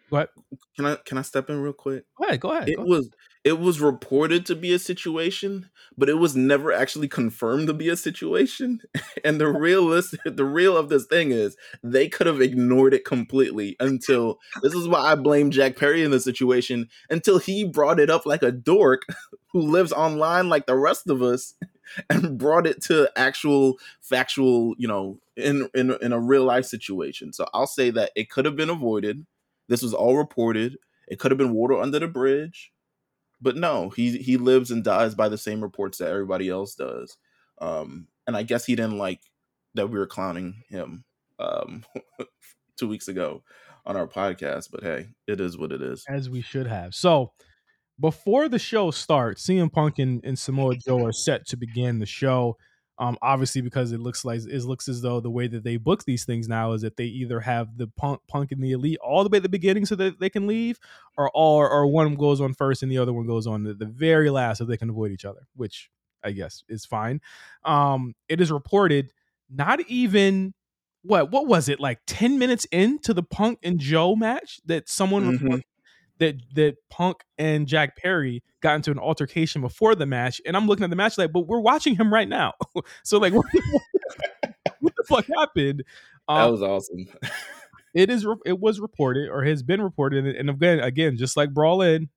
Go ahead. Can I can I step in real quick? Go ahead. Go ahead. It go was ahead. it was reported to be a situation, but it was never actually confirmed to be a situation. And the realistic the real of this thing is they could have ignored it completely until this is why I blame Jack Perry in the situation until he brought it up like a dork who lives online like the rest of us and brought it to actual factual, you know, in in in a real life situation. So I'll say that it could have been avoided this was all reported. It could have been water under the bridge, but no, he he lives and dies by the same reports that everybody else does. Um, and I guess he didn't like that we were clowning him um, two weeks ago on our podcast. But hey, it is what it is. As we should have. So before the show starts, CM Punk and, and Samoa Joe are set to begin the show. Um, obviously, because it looks like it looks as though the way that they book these things now is that they either have the punk, punk and the elite all the way at the beginning so that they can leave, or all or one goes on first and the other one goes on the, the very last so they can avoid each other, which I guess is fine. Um, it is reported not even what what was it like 10 minutes into the punk and joe match that someone mm-hmm that that Punk and Jack Perry got into an altercation before the match, and I'm looking at the match like, but we're watching him right now. so like, what, what the fuck happened? Um, that was awesome. it is re- it was reported or has been reported, and- and again, again, just like Brawl In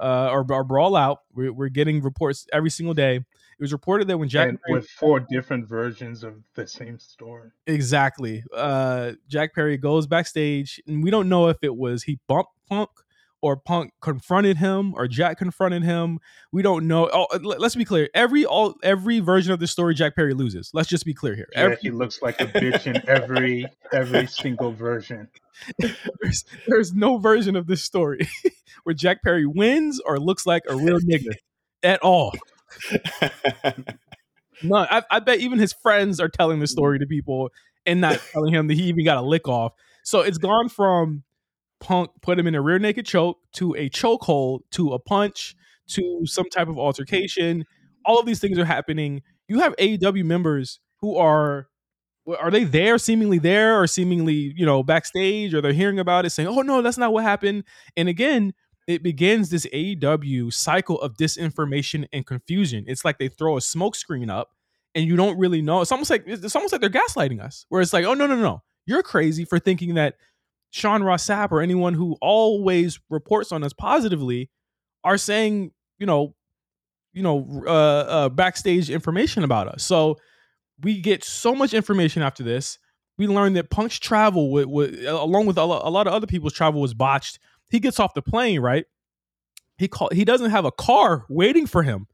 uh, or, or Brawl Out, we're, we're getting reports every single day. It was reported that when Jack and Perry, with four different versions of the same story. exactly, uh, Jack Perry goes backstage, and we don't know if it was he bumped Punk or Punk confronted him or Jack confronted him. We don't know. Oh, uh, let- let's be clear. Every all every version of the story, Jack Perry loses. Let's just be clear here. Yeah, Every- he looks like a bitch in every every single version. there's, there's no version of this story where Jack Perry wins or looks like a real nigga at all. None. I, I bet even his friends are telling the story to people and not telling him that he even got a lick off. So it's gone from Punk put him in a rear naked choke to a chokehold to a punch to some type of altercation. All of these things are happening. You have AEW members who are are they there seemingly there or seemingly you know backstage or they're hearing about it saying oh no that's not what happened and again it begins this AEW cycle of disinformation and confusion it's like they throw a smoke screen up and you don't really know it's almost like it's almost like they're gaslighting us where it's like oh no no no you're crazy for thinking that Sean Ross Sapp or anyone who always reports on us positively are saying you know you know uh, uh backstage information about us so we get so much information after this. We learn that Punk's travel, with, with, along with a lot, a lot of other people's travel, was botched. He gets off the plane, right? He call, He doesn't have a car waiting for him.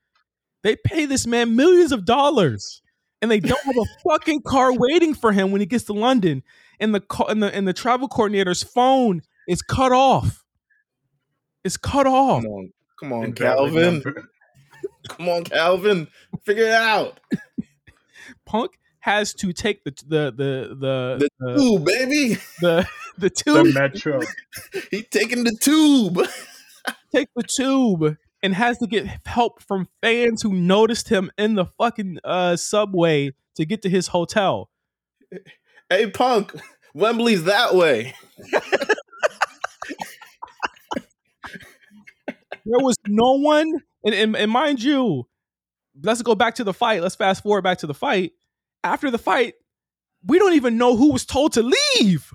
They pay this man millions of dollars, and they don't have a fucking car waiting for him when he gets to London. And the ca- and the and the travel coordinator's phone is cut off. It's cut off. come on, come on, Calvin. Come on, Calvin. Figure it out. Punk has to take the the the the The the tube, baby. the, the tube. the Metro. He taking the tube. take the tube and has to get help from fans who noticed him in the fucking uh, subway to get to his hotel. Hey, Punk. Wembley's that way. There was no one, and, and, and mind you, let's go back to the fight. Let's fast forward back to the fight. After the fight, we don't even know who was told to leave.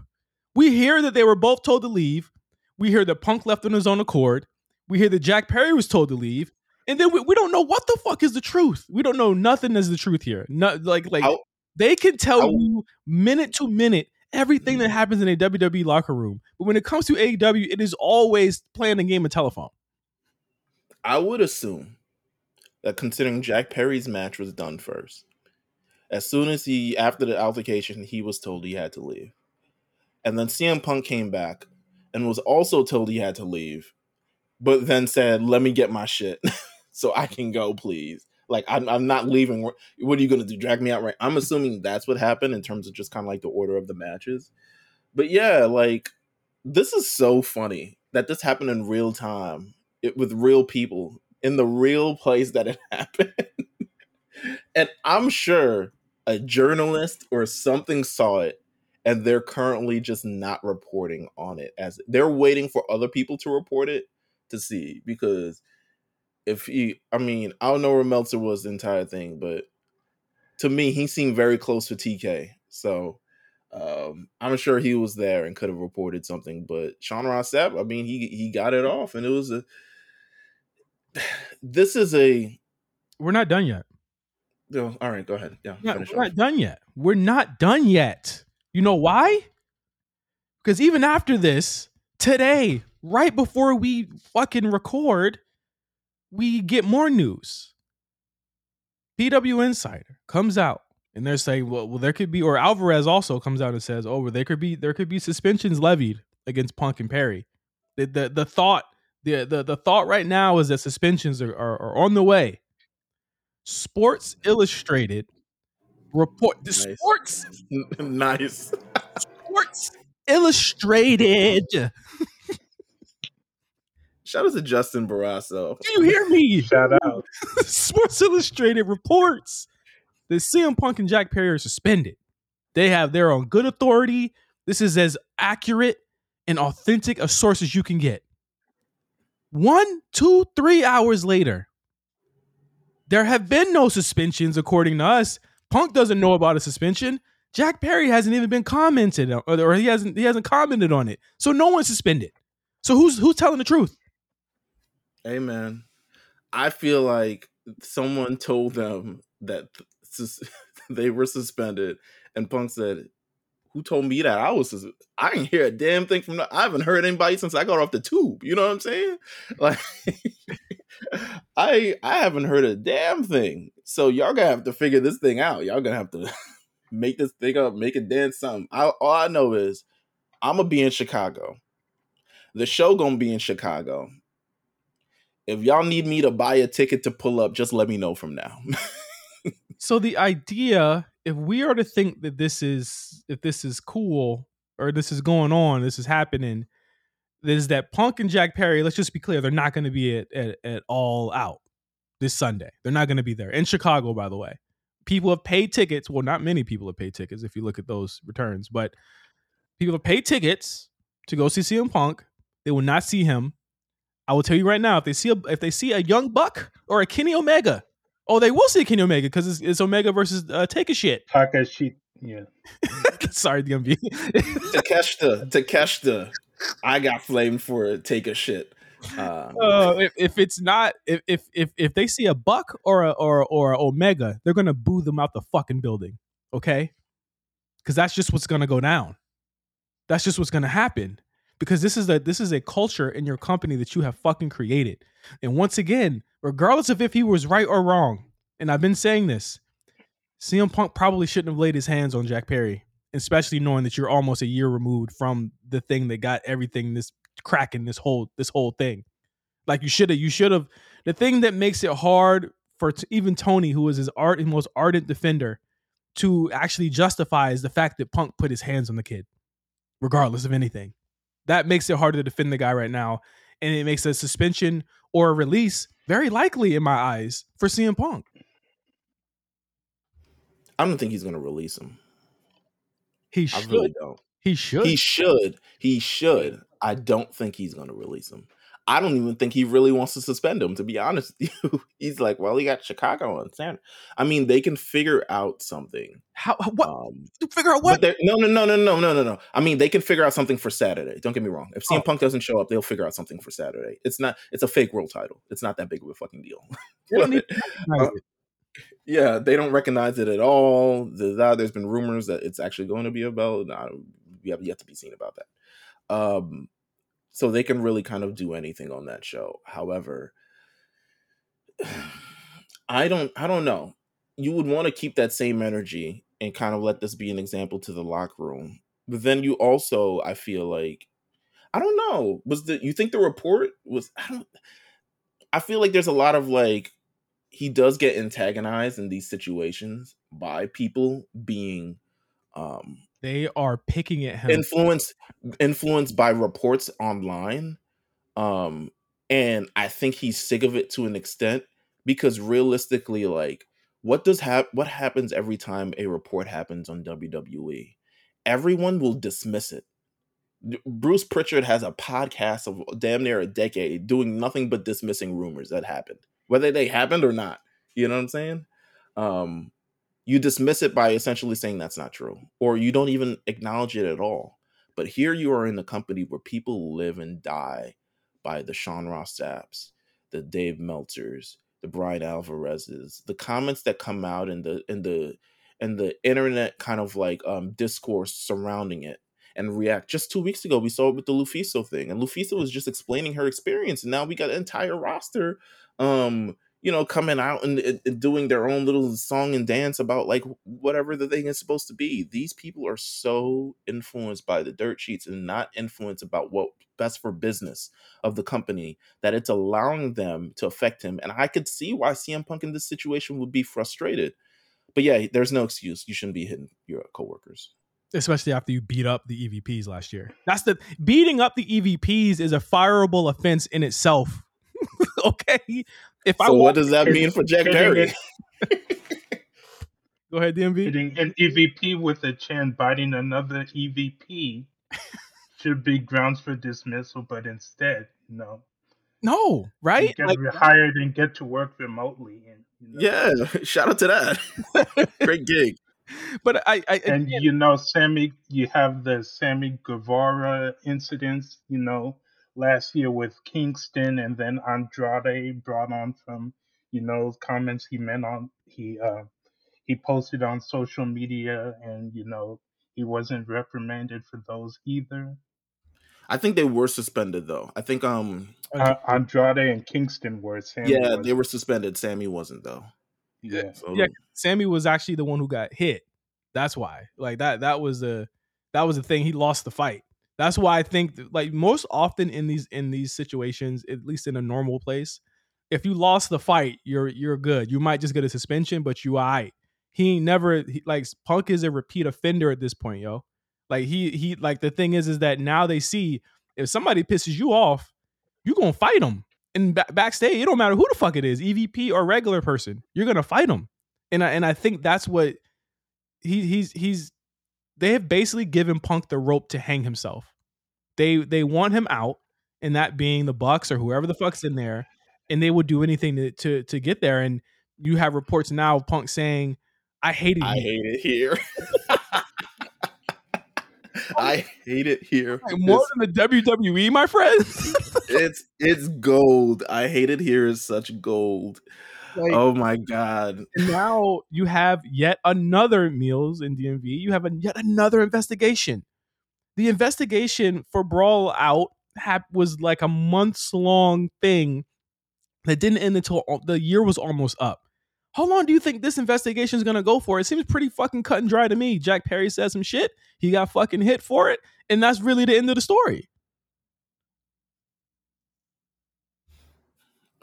We hear that they were both told to leave. We hear that Punk left on his own accord. We hear that Jack Perry was told to leave. And then we, we don't know what the fuck is the truth. We don't know nothing is the truth here. Not like like I'll- they can tell you minute to minute everything that mm-hmm. happens in a WWE locker room. But when it comes to AEW, it is always playing a game of telephone. I would assume that considering Jack Perry's match was done first, as soon as he after the altercation, he was told he had to leave, and then CM Punk came back and was also told he had to leave, but then said, "Let me get my shit, so I can go, please." Like I'm, I'm not leaving. What are you gonna do? Drag me out? Right? I'm assuming that's what happened in terms of just kind of like the order of the matches. But yeah, like this is so funny that this happened in real time it, with real people in the real place that it happened. and I'm sure a journalist or something saw it and they're currently just not reporting on it as they're waiting for other people to report it to see because if he I mean, I don't know where Meltzer was the entire thing, but to me he seemed very close to TK. So um, I'm sure he was there and could have reported something, but Sean Ross Sapp, I mean, he he got it off, and it was a. This is a. We're not done yet. Oh, all right, go ahead. Yeah, Yeah, we're off. not done yet. We're not done yet. You know why? Because even after this, today, right before we fucking record, we get more news. PW Insider comes out and they're saying, well, well, there could be, or Alvarez also comes out and says, oh, well, there could be, there could be suspensions levied against Punk and Perry. The the, the thought, the, the the thought right now is that suspensions are, are, are on the way. Sports Illustrated report the Nice. Sports nice. Sports Illustrated. Do Shout out to Justin Barrasso. Do you hear me? Shout out. Sports Illustrated reports that CM Punk and Jack Perry are suspended. They have their own good authority. This is as accurate and authentic a source as you can get. One, two, three hours later, there have been no suspensions according to us. Punk doesn't know about a suspension. Jack Perry hasn't even been commented on, or he hasn't he hasn't commented on it. So no one's suspended. So who's who's telling the truth? Man, I feel like someone told them that sus- they were suspended, and Punk said, "Who told me that I was? Sus- I didn't hear a damn thing from. The- I haven't heard anybody since I got off the tube. You know what I'm saying? Like, I I haven't heard a damn thing. So y'all gonna have to figure this thing out. Y'all gonna have to make this thing up, make it dance something. I, all I know is I'm gonna be in Chicago. The show gonna be in Chicago. If y'all need me to buy a ticket to pull up, just let me know from now. So the idea, if we are to think that this is if this is cool or this is going on, this is happening, is that Punk and Jack Perry, let's just be clear, they're not going to be at, at, at all out this Sunday. They're not going to be there. In Chicago, by the way. People have paid tickets. Well, not many people have paid tickets if you look at those returns, but people have paid tickets to go see CM Punk. They will not see him. I will tell you right now, if they see a, if they see a young buck or a Kenny Omega, oh, they will see Kenny Omega because it's, it's Omega versus uh, Take a Shit. Takashi, yeah. Sorry, DMV. Takeshita, Takeshita, I got flamed for it. Take a shit. Uh, uh, if, if it's not if, if if if they see a buck or a or or a omega, they're gonna boo them out the fucking building. Okay, because that's just what's gonna go down. That's just what's gonna happen. Because this is a this is a culture in your company that you have fucking created. And once again, regardless of if he was right or wrong, and I've been saying this, CM Punk probably shouldn't have laid his hands on Jack Perry, especially knowing that you're almost a year removed from the thing that got everything this cracking this whole this whole thing. Like you should have you should have the thing that makes it hard for t- even Tony, who is his art his most ardent defender, to actually justify is the fact that Punk put his hands on the kid, regardless of anything. That makes it harder to defend the guy right now, and it makes a suspension or a release very likely in my eyes for CM Punk. I don't think he's gonna release him. He I should. really don't. he should. He should. He should. I don't think he's gonna release him. I don't even think he really wants to suspend him. To be honest with you, he's like, well, he got Chicago on Saturday. I mean, they can figure out something. How what Um, figure out what? no, no, no, no, no, no, no, no. I mean, they can figure out something for Saturday. Don't get me wrong. If CM Oh. Punk doesn't show up, they'll figure out something for Saturday. It's not. It's a fake world title. It's not that big of a fucking deal. But, uh, yeah, they don't recognize it at all. There's, there's been rumors that it's actually going to be a belt. No, we have yet to be seen about that. Um, so they can really kind of do anything on that show. However, I don't. I don't know. You would want to keep that same energy and kind of let this be an example to the locker room. But then you also, I feel like, I don't know. Was the you think the report was? I don't. I feel like there's a lot of like he does get antagonized in these situations by people being um They are picking at him. influenced influenced by reports online um and i think he's sick of it to an extent because realistically like what does hap- what happens every time a report happens on WWE everyone will dismiss it. Bruce Pritchard has a podcast of damn near a decade doing nothing but dismissing rumors that happened whether they happened or not you know what i'm saying? Um you dismiss it by essentially saying that's not true or you don't even acknowledge it at all but here you are in a company where people live and die by the Sean Ross Sapps, the Dave Meltzers, the Bryan Alvarez's, the comments that come out in the in the and the internet kind of like um discourse surrounding it and react. Just two weeks ago, we saw it with the Lufiso thing, and Lufiso was just explaining her experience, and now we got an entire roster, um, you know, coming out and, and- doing their own little song and dance about like whatever the thing is supposed to be. These people are so influenced by the dirt sheets and not influenced about what best for business of the company that it's allowing them to affect him. And I could see why CM Punk in this situation would be frustrated. But yeah, there's no excuse. You shouldn't be hitting your coworkers. especially after you beat up the EVPs last year. That's the beating up the EVPs is a fireable offense in itself. okay, if So walk, what does that mean for Jack Perry? go ahead, DMV. Hitting an EVP with a chin biting another EVP should be grounds for dismissal, but instead, no. know, No, you right? get Like, hired and get to work remotely. And you know, Yeah, shout out to that. Great gig. but I, I And again, you know, Sammy, you have the Sammy Guevara incidents, you know, last year with Kingston and then Andrade brought on from, you know, comments he meant on he uh he posted on social media and you know he wasn't reprimanded for those either. I think they were suspended though. I think um Uh, Andrade and Kingston were Sammy yeah, was, they were suspended. Sammy wasn't though. yeah. So yeah, Sammy was actually the one who got hit. That's why. Like that that was the that was the thing. He lost the fight. That's why I think like most often in these in these situations, at least in a normal place, if you lost the fight, you're you're good. You might just get a suspension, but you alright. He never he, like Punk is a repeat offender at this point, yo. Like he he like the thing is is that now they see if somebody pisses you off, you gonna fight them. And ba- backstage, it don't matter who the fuck it is, EVP or regular person, you're gonna fight them. And I and I think that's what he he's he's they have basically given Punk the rope to hang himself. They they want him out, and that being the Bucks or whoever the fuck's in there, and they would do anything to to, to get there. And you have reports now of Punk saying, "I hated I you." hate it here. I hate it here. Like, more than the WWE, my friends. it's it's gold. I hate it here is such gold. Like, oh my god. And now you have yet another Meelz in DMV. You have a, yet another investigation. The investigation for Brawl Out hap- was like a months long thing that didn't end until al- the year was almost up. How long do you think this investigation is gonna go for? It seems pretty fucking cut and dry to me. Jack Perry said some shit. He got fucking hit for it, and that's really the end of the story.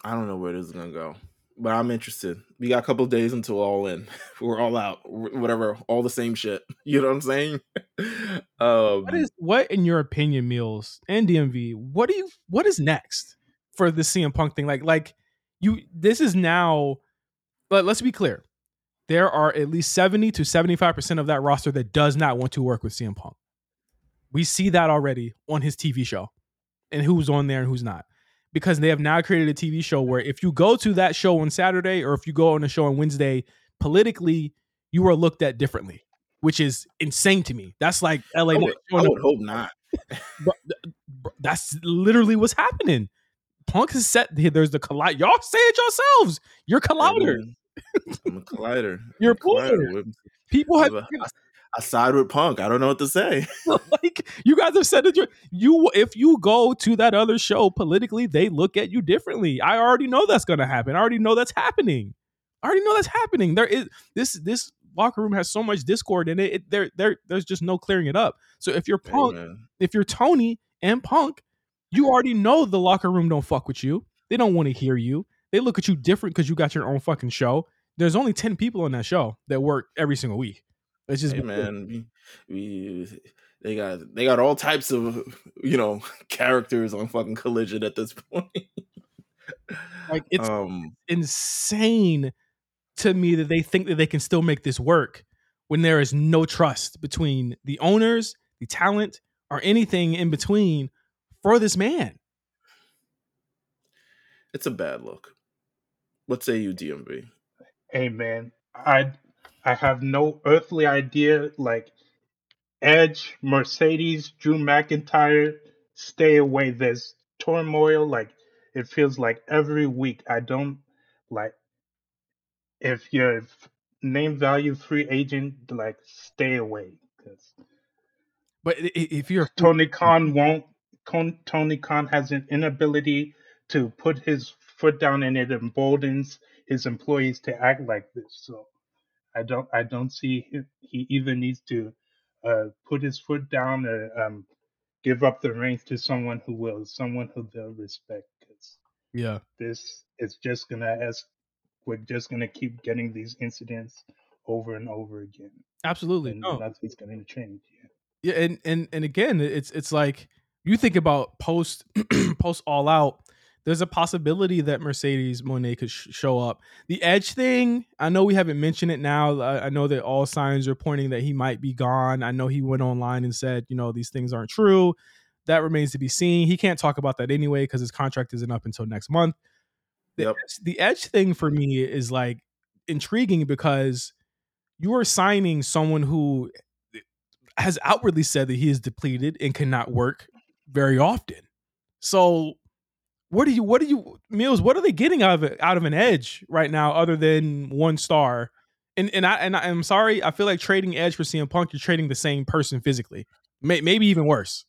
I don't know where this is gonna go, but I'm interested. We got a couple days until all in. We're all out. Whatever, all the same shit. You know what I'm saying? um, What is what in your opinion, Meelz and DMV? What do you what is next for the CM Punk thing? Like like you this is now but let's be clear. There are at least 70 to 75% of that roster that does not want to work with CM Punk. We see that already on his TV show and who's on there and who's not. Because they have now created a TV show where if you go to that show on Saturday or if you go on a show on Wednesday, politically, you are looked at differently, which is insane to me. That's like LA. I would, I would hope not. That's literally what's happening. Punk has set there's the collide. Y'all say it yourselves. You're collider. I'm a collider. You're a a collider. People have I, side with Punk. I don't know what to say. like you guys have said it. your- You if you go to that other show politically, they look at you differently. I already know that's gonna happen. I already know that's happening. I already know that's happening. There is this this locker room has so much discord in it. it there there there's just no clearing it up. So if you're Punk, Amen. if you're Tony and Punk, you already know the locker room don't fuck with you. They don't want to hear you. They look at you different because you got your own fucking show. There's only 10 people on that show that work every single week. It's just Hey man, we, we they got they got all types of you know characters on fucking collision at this point. like it's um insane to me that they think that they can still make this work when there is no trust between the owners, the talent, or anything in between for this man. it's a bad look. What say you, DMV? Hey man, I I have no earthly idea. Like Edge, Mercedes, Drew McIntyre, stay away. There's turmoil. Like it feels like every week. I don't like if you're f- name value free agent. Like stay away because But if you're Tony Khan won't. Con- Tony Khan has an inability to put his foot down, and it emboldens his employees to act like this. So I don't I don't see he, he either needs to uh, put his foot down or um, give up the reins to someone who will, someone who they'll respect. Because yeah, this is just gonna as we're just gonna keep getting these incidents over and over again, absolutely. and No. nothing's gonna change. Yeah. Yeah, and and and again, it's it's like you think about post post all out. There's a possibility that Mercedes Moné could sh- show up. The Edge thing, I know we haven't mentioned it now. I, I know that all signs are pointing that he might be gone. I know he went online and said, you know, these things aren't true. That remains to be seen. He can't talk about that anyway because his contract isn't up until next month. The, Yep. Edge, the Edge thing for me is like intriguing because you are signing someone who eh, has outwardly said that he is depleted and cannot work very often. So what do you what do you Meelz, what are they getting out of it out of an edge right now other than one star? And and I and I, am sorry, I feel like trading Edge for CM Punk, you're trading the same person physically. May, maybe even worse.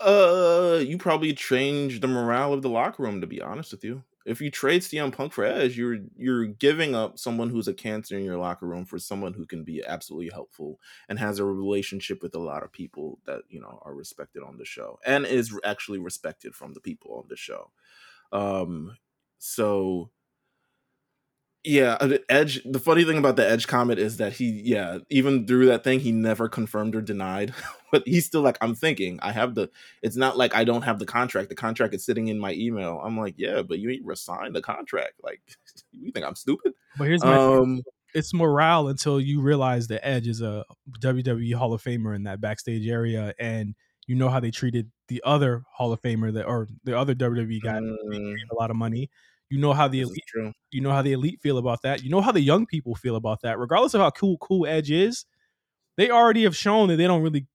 Uh, you probably change the morale of the locker room. To be honest with you, if you trade CM Punk for Edge, you're you're giving up someone who's a cancer in your locker room for someone who can be absolutely helpful and has a relationship with a lot of people that you know are respected on the show and is actually respected from the people on the show. Um, so yeah, uh, Edge. The funny thing about the Edge comment is that he, yeah, even through that thing, he never confirmed or denied. but he's still like, I'm thinking. I have the. It's not like I don't have the contract. The contract is sitting in my email. I'm like, yeah, but you ain't resigned the contract. Like, you think I'm stupid? But here's my. Um, it's morale until you realize that Edge is a WWE Hall of Famer in that backstage area, and you know how they treated the other Hall of Famer that, or the other WWE guy, mm. a lot of money you know how the elite, you know how the elite feel about that. You know how the young people feel about that. Regardless of how cool cool Edge is, they already have shown that they don't really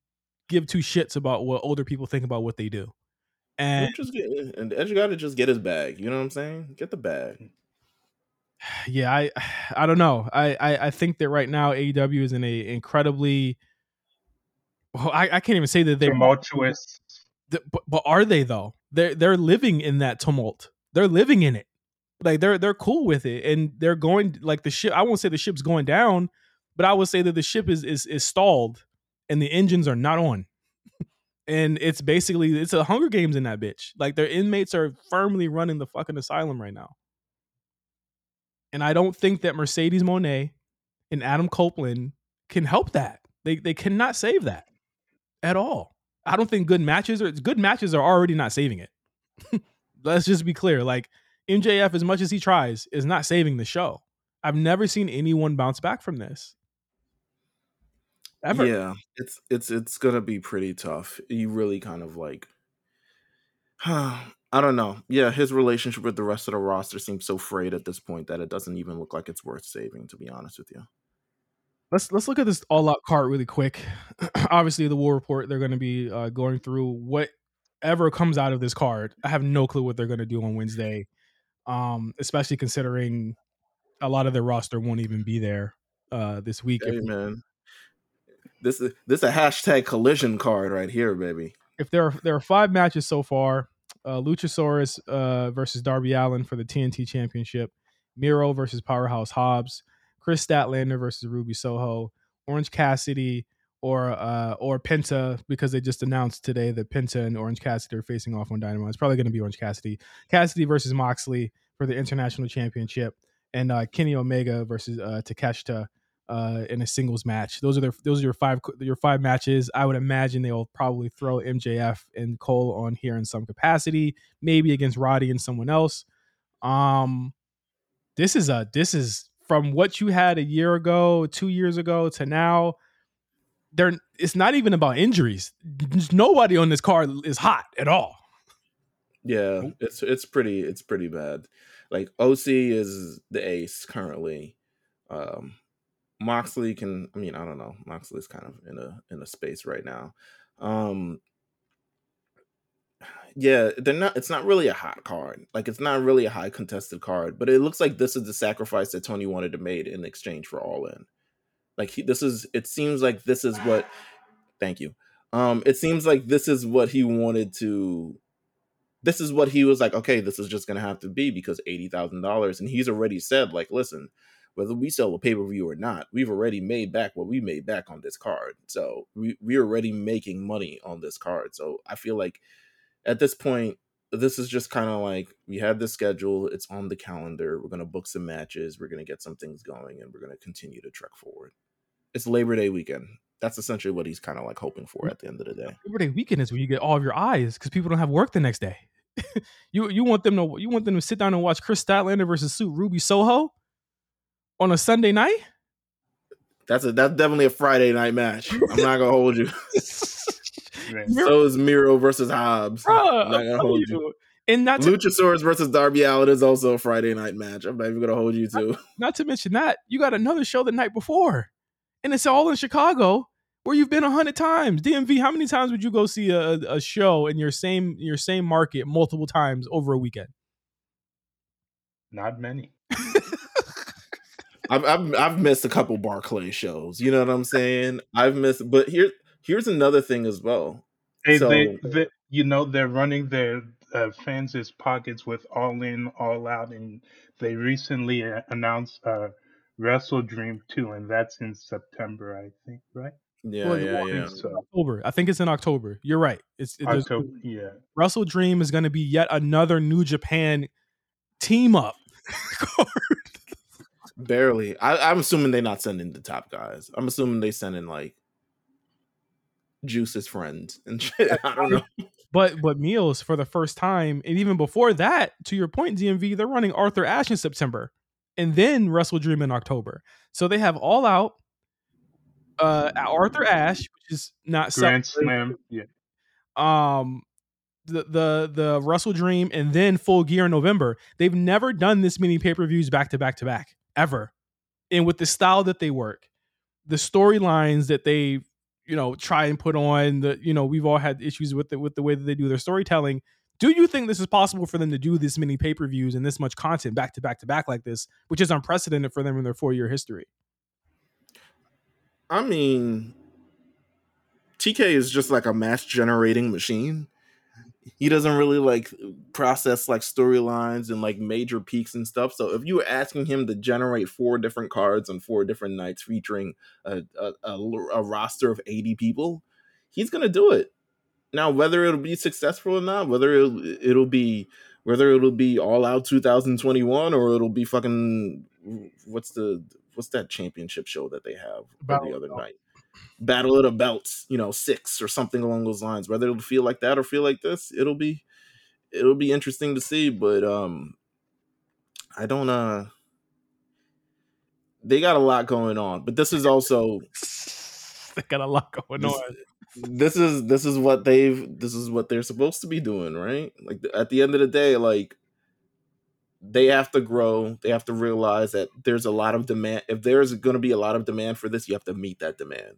give two shits about what older people think about what they do. And just get, eh, and Edge got to just get his bag. You know what I'm saying? Get the bag. Mm. Yeah, I I don't know. I, I, I think that right now AEW is in a incredibly well, I, I can't even say that they're tumultuous. But, but are they though? They're they're living in that tumult. They're living in it like they're they're cool with it and they're going like the ship i won't say the ship's going down but i would say that the ship is is, is stalled and the engines are not on. And it's basically it's a hunger games in that bitch. Like their inmates are firmly running the fucking asylum right now. And i don't think that mercedes Moné and adam copeland can help that. They they cannot save that at all. I don't think good matches or good matches are already not saving it. Let's just be clear like MJF, as much as he tries, is not saving the show. I've never seen anyone bounce back from this. Ever. Yeah, it's it's it's gonna be pretty tough. You really kind of like I don't know. Yeah, his relationship with the rest of the roster seems so frayed at this point that it doesn't even look like it's worth saving, to be honest with you. Let's let's look at this all out card really quick. Obviously, the war report they're going to be uh, going through whatever comes out of this card. I have no clue what they're going to do on Wednesday um, especially considering a lot of their roster won't even be there uh, this week. Hey, man. This is this is a hashtag collision card right here, baby. If there are there are five matches so far, uh, Luchasaurus uh, versus Darby Allin for the TNT Championship, Miro versus Powerhouse Hobbs, Kris Statlander versus Ruby Soho, Orange Cassidy or uh, or Penta because they just announced today that Penta and Orange Cassidy are facing off on Dynamite. It's probably going to be Orange Cassidy. Cassidy versus Moxley for the International Championship, and uh, Kenny Omega versus uh, Takeshita uh, in a singles match. Those are their those are your five your five matches. I would imagine they'll probably throw MJF and Cole on here in some capacity, maybe against Roddy and someone else. Um, this is a this is from what you had a year ago, two years ago to now they're it's not even about injuries. Nobody on this card is hot at all. Yeah, it's it's pretty it's pretty bad. Like OC is the ace currently. Um Moxley can I mean, I don't know. Moxley's kind of in a in a space right now. Um yeah, they're not it's not really a hot card. Like it's not really a high contested card, but it looks like this is the sacrifice that Tony wanted to make in exchange for all in. Like he, this is it seems like this is what thank you. Um it seems like this is what he wanted to this is what he was like, okay, this is just gonna have to be because eighty thousand dollars, and he's already said, like, listen, whether we sell a pay per view or not, we've already made back what we made back on this card. So we we're already making money on this card. So I feel like at this point, this is just kind of like we have the schedule, it's on the calendar. We're gonna book some matches, we're gonna get some things going, and we're gonna continue to trek forward it's Labor Day weekend. That's essentially what he's kind of like hoping for at the end of the day. Labor Day weekend is where you get all of your eyes because people don't have work the next day. you you want them to you want them to sit down and watch Kris Statlander versus Suit Ruby Soho on a Sunday night. That's a that's definitely a Friday night match. I'm not gonna hold you. so is Miro versus Hobbs. Bruh, I'm not gonna hold you. you. And not to, Luchasaurus versus Darby Allin is also a Friday night match. I'm not even gonna hold you to. Not, not to mention that you got another show the night before. and it's all in Chicago where you've been a hundred times. DMV, how many times would you go see a, a show in your same your same market multiple times over a weekend? Not many. I've, I've I've missed a couple Barclay shows. You know what I'm saying? I've missed, but here here's another thing as well. Hey, So- they, they, you know, they're running their uh, fans' pockets with All In, All Out, and they recently uh, announced uh, Wrestle Dream 2, and that's in September, I think, right? Yeah, Well, yeah, I yeah. think so. October. I think it's in October. You're right. It's it, October, yeah. Wrestle Dream is going to be yet another New Japan team up. Barely. I, I'm assuming they're not sending the top guys. I'm assuming they sending like Juice's friends and shit. I don't know. but but Meelz for the first time, and even before that, to your point, DMV, they're running Arthur Ashe in September, and then Wrestle Dream in October. So they have All Out, uh, Arthur Ashe, which is not Grand celebrated, Slam, yeah. um the the the Wrestle Dream and then Full Gear in November. They've never done this many pay-per-views back to back to back ever. And with the style that they work, the storylines that they, you know, try and put on, the you know, we've all had issues with it with the way that they do their storytelling. Do you think this is possible for them to do this many pay-per-views and this much content back to back to back like this, which is unprecedented for them in their four-year history? I mean, TK is just like a mass generating machine. He doesn't really like process like storylines and like major peaks and stuff. So if you were asking him to generate four different cards on four different nights featuring a, a, a, a roster of 80 people, he's gonna do it. Now, whether it'll be successful or not, whether it'll, it'll be whether it'll be all out 2021 or it'll be fucking what's the what's that championship show that they have Battle the other the night? Battle of the Belts, you know, six or something along those lines. Whether it'll feel like that or feel like this, it'll be it'll be interesting to see. But um I don't uh they got a lot going on. But this is also they got a lot going This- on. this is this is what they've this is what they're supposed to be doing right like at the end of the day like they have to grow they have to realize that there's a lot of demand if there's going to be a lot of demand for this you have to meet that demand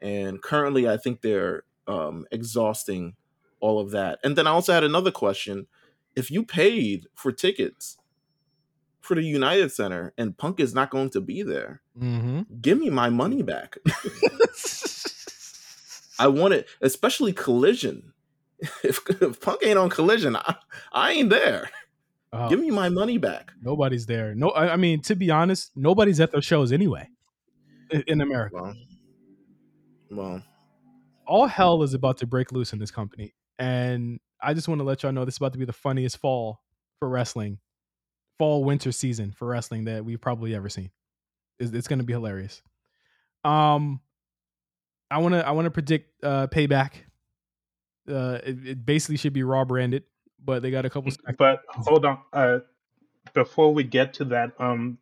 and currently i think they're um exhausting all of that and then i also had another question if you paid for tickets for the united center and punk is not going to be there Mm-hmm. give me my money back I want it, especially Collision. If, if Punk ain't on Collision, I, I ain't there. Oh. Give me my money back. Nobody's there. No, I, I mean to be honest, nobody's at those shows anyway in, in America. Well, well, All hell is about to break loose in this company, and I just want to let y'all know this is about to be the funniest fall for wrestling, fall winter season for wrestling that we've probably ever seen. It's, it's going to be hilarious. Um, I want to I want to predict uh payback. Uh, it, it basically should be raw branded, but they got a couple. But hold on, uh, before we get to that, um,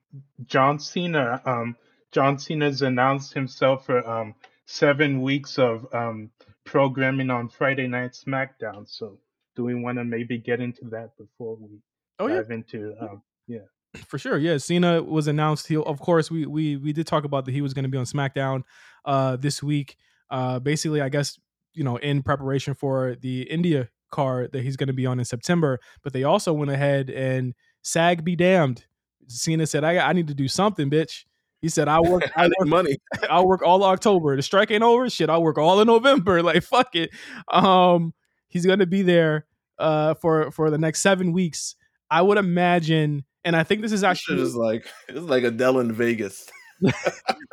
John Cena, um, John Cena's announced himself for um seven weeks of um programming on Friday Night SmackDown. So, do we want to maybe get into that before we Oh yeah, dive into um? Yeah? For sure. Yeah, Cena was announced. He, of course, we we we did talk about that he was going to be on SmackDown uh, this week. Uh, basically, I guess you know in preparation for the India card that he's going to be on in September. But they also went ahead and SAG be damned. Cena said, "I I need to do something, bitch." He said, "I work, I work money. I'll work all October. The strike ain't over. Shit, I'll work all in November. Like fuck it. Um, he's gonna be there uh for for the next seven weeks. I would imagine, and I think this is actually is like it's like Adele in Vegas. well,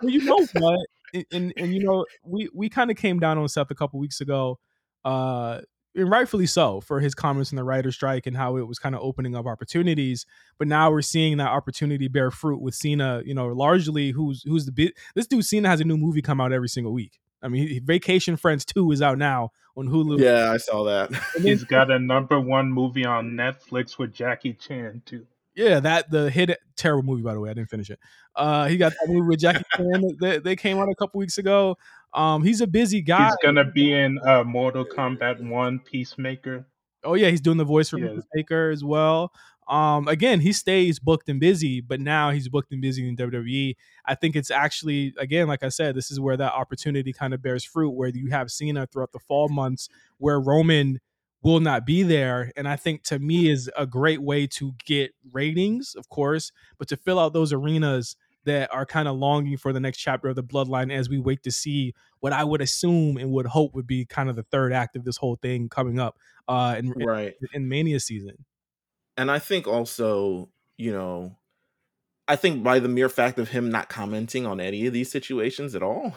you know what? And, and and you know, we we kind of came down on Seth a couple weeks ago, uh, and rightfully so for his comments on the writer strike and how it was kind of opening up opportunities. But now we're seeing that opportunity bear fruit with Cena. You know, largely who's who's the bit. This dude Cena has a new movie come out every single week. I mean, Vacation Friends Two is out now on Hulu. Yeah, I saw that. He's got a number one movie on Netflix with Jackie Chan too. Yeah, that the hit terrible movie by the way. I didn't finish it. Uh, he got that movie with Jackie Chan. They, they came out a couple weeks ago. Um, he's a busy guy. He's gonna be in uh, Mortal Kombat One Peacemaker. Oh yeah, he's doing the voice for Yeah. Peacemaker as well. Um, again, he stays booked and busy, but now he's booked and busy in WWE. I think it's actually, again, like I said, this is where that opportunity kind of bears fruit, where you have Cena throughout the fall months, where Roman will not be there. And I think to me is a great way to get ratings, of course, but to fill out those arenas that are kind of longing for the next chapter of the bloodline as we wait to see what I would assume and would hope would be kind of the third act of this whole thing coming up uh in, right in, in Mania season. And I think also, you know, I think by the mere fact of him not commenting on any of these situations at all,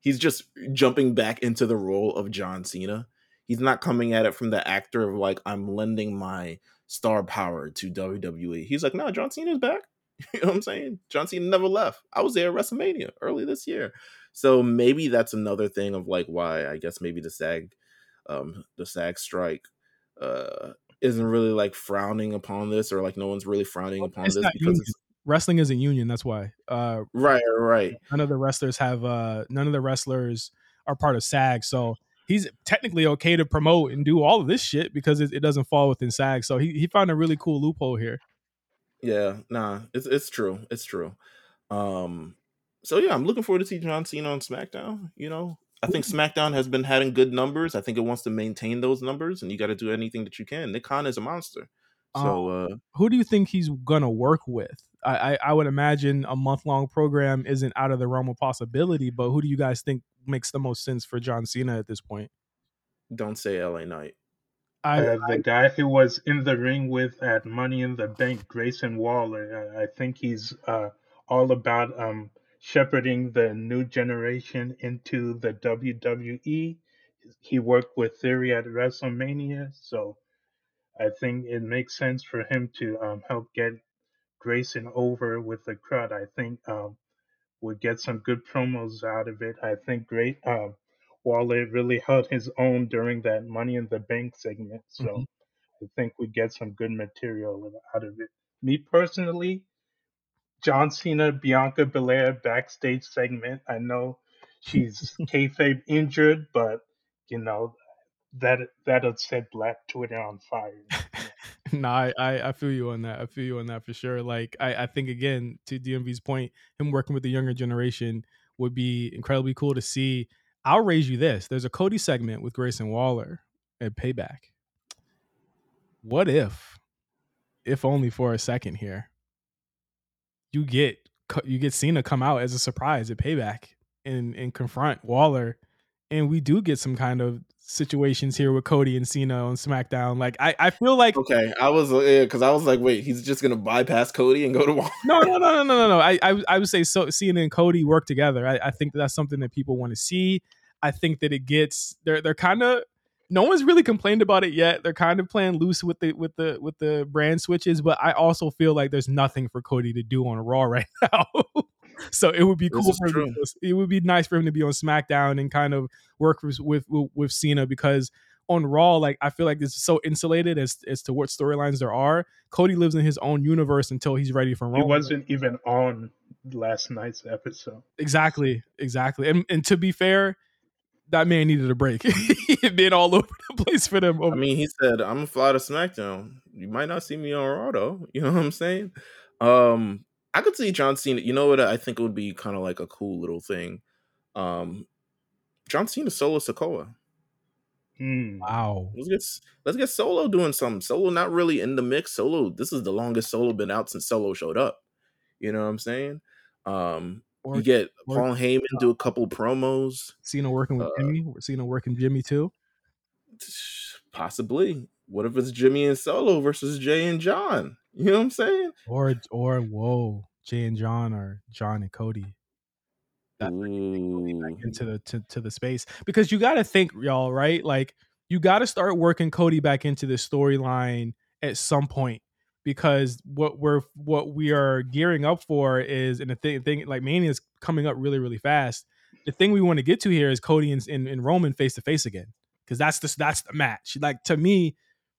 he's just jumping back into the role of John Cena. He's not coming at it from the actor of like I'm lending my star power to WWE. He's like, no, John Cena's back. You know what I'm saying? John Cena never left. I was there at WrestleMania early this year. So maybe that's another thing of like why I guess maybe the SAG um the SAG strike uh isn't really like frowning upon this or like no one's really frowning upon It's this because Wrestling isn't union, that's why. Uh right, right. none of the wrestlers have uh none of the wrestlers are part of SAG. So he's technically okay to promote and do all of this shit because it, it doesn't fall within SAG. So he, he found a really cool loophole here. Yeah, nah, it's it's true. It's true. Um so yeah, I'm looking forward to see John Cena on SmackDown. You know, I think SmackDown has been having good numbers. I think it wants to maintain those numbers, and you got to do anything that you can. Nick Khan is a monster. So uh Who do you think he's gonna work with? I, I, I would imagine a month long program isn't out of the realm of possibility, but who do you guys think makes the most sense for John Cena at this point? don't say LA Knight. I, Uh, the guy who was in the ring with at Money in the Bank, Grayson Waller. I, I think he's uh, all about um, shepherding the new generation into the WWE. He worked with Theory at WrestleMania, so I think it makes sense for him to um, help get Grayson over with the crowd. I think um, we'll get some good promos out of it. I think great. Um, Waller really held his own during that Money in the Bank segment, so Mhm. I think we get some good material out of it. Me personally, John Cena, Bianca Belair backstage segment. I know she's kayfabe injured, but you know that that'll set Black Twitter on fire. no, I, I I feel you on that. I feel you on that for sure. Like I, I think again to DMV's point, him working with the younger generation would be incredibly cool to see. I'll raise you this: there's a Cody segment with Grayson Waller at Payback. What if, if only for a second here, you get you get Cena come out as a surprise at Payback and and confront Waller, and we do get some kind of situations here with Cody and Cena on SmackDown. Like I, I feel like Okay, I was uh, yeah, because I was like, wait, he's just gonna bypass Cody and go to Waller. no, no, no, no, no, no, no. I, I, I would say so. Cena and Cody work together. I, I think that's something that people want to see. I think that it gets they're they're kind of no one's really complained about it yet. They're kind of playing loose with the with the with the brand switches, but I also feel like there's nothing for Cody to do on Raw right now. so it would be cool. For him it would be nice for him to be on SmackDown and kind of work with with, with Cena because on Raw, like I feel like it's so insulated as as to what storylines there are. Cody lives in his own universe until he's ready for Raw. He wasn't even on last night's episode. Exactly, exactly. And and to be fair, that man needed a break. he had been all over the place for them. I mean, he said, "I'm gonna fly to SmackDown. You might not see me on Raw, though. You know what I'm saying?" Um, I could see John Cena. You know what? I think it would be kind of like a cool little thing. Um, John Cena solo Sokoa. Hmm. wow. Let's get let's get Solo doing something. Solo not really in the mix. Solo, this is the longest Solo been out since Solo showed up. You know what I'm saying? Um, Or you get or- Paul Heyman do a couple promos. Cena working with uh, Jimmy. Cena working Jimmy too. Possibly. What if it's Jimmy and Solo versus Jey and John? You know what I'm saying? Or or whoa, Jey and John or John and Cody. That Ooh. into the to, to the space because you got to think y'all right like you got to start working cody back into the storyline at some point because what we're what we are gearing up for is and the thing, thing like mania is coming up really really fast the thing we want to get to here is cody and, and, and roman face to face again because that's the that's the match like to me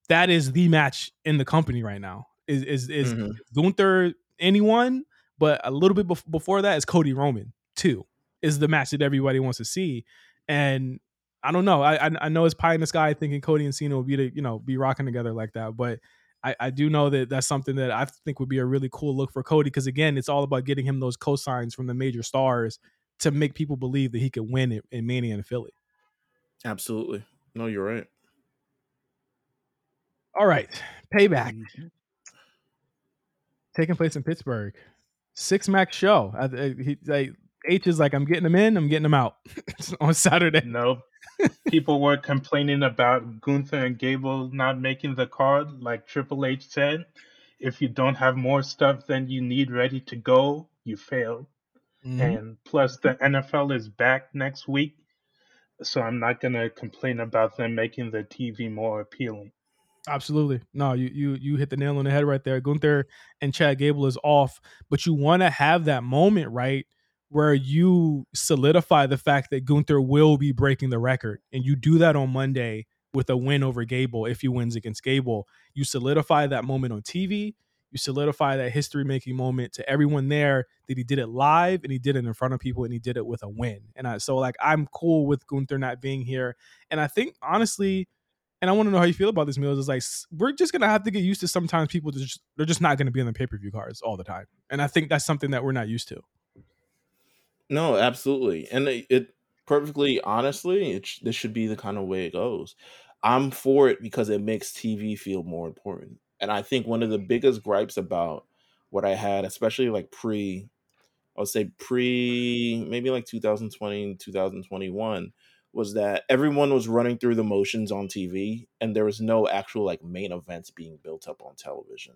that is the match in the company right now is is is Mhm. gunther anyone but a little bit bef- before that is cody roman too is the match that everybody wants to see. And I don't know. I I, I know it's pie in the sky thinking Cody and Cena will be to, you know be rocking together like that, but I, I do know that that's something that I think would be a really cool look for Cody because again, it's all about getting him those cosigns from the major stars to make people believe that he could win it in Mania and Philly. Absolutely. No, you're right. All right, payback Mm-hmm. taking place in Pittsburgh. Six max show. I, I- he, like, H is like, I'm getting them in, I'm getting them out on Saturday. No, people were complaining about Gunther and Gable not making the card. Like Triple H said, if you don't have more stuff than you need ready to go, you failed. Mhm. And plus, the NFL is back next week, so I'm not gonna complain about them making the TV more appealing. Absolutely. No, you you you hit the nail on the head right there. Gunther and Chad Gable is off, but you want to have that moment, right? Where you solidify the fact that Gunther will be breaking the record. And you do that on Monday with a win over Gable if he wins against Gable. You solidify that moment on TV. You solidify that history making moment to everyone there that he did it live and he did it in front of people and he did it with a win. And I, so, like, I'm cool with Gunther not being here. And I think, honestly, and I want to know how you feel about this, Meelz. Is like we're just gonna have to get used to sometimes people just they're just not gonna be on the pay per view cards all the time, and I think that's something that we're not used to. No, absolutely. And it, it perfectly honestly, it sh- this should be the kind of way it goes. I'm for it because it makes TV feel more important. And I think one of the biggest gripes about what I had, especially like pre, I would say pre maybe like 2020, 2021, was that everyone was running through the motions on TV and there was no actual like main events being built up on television.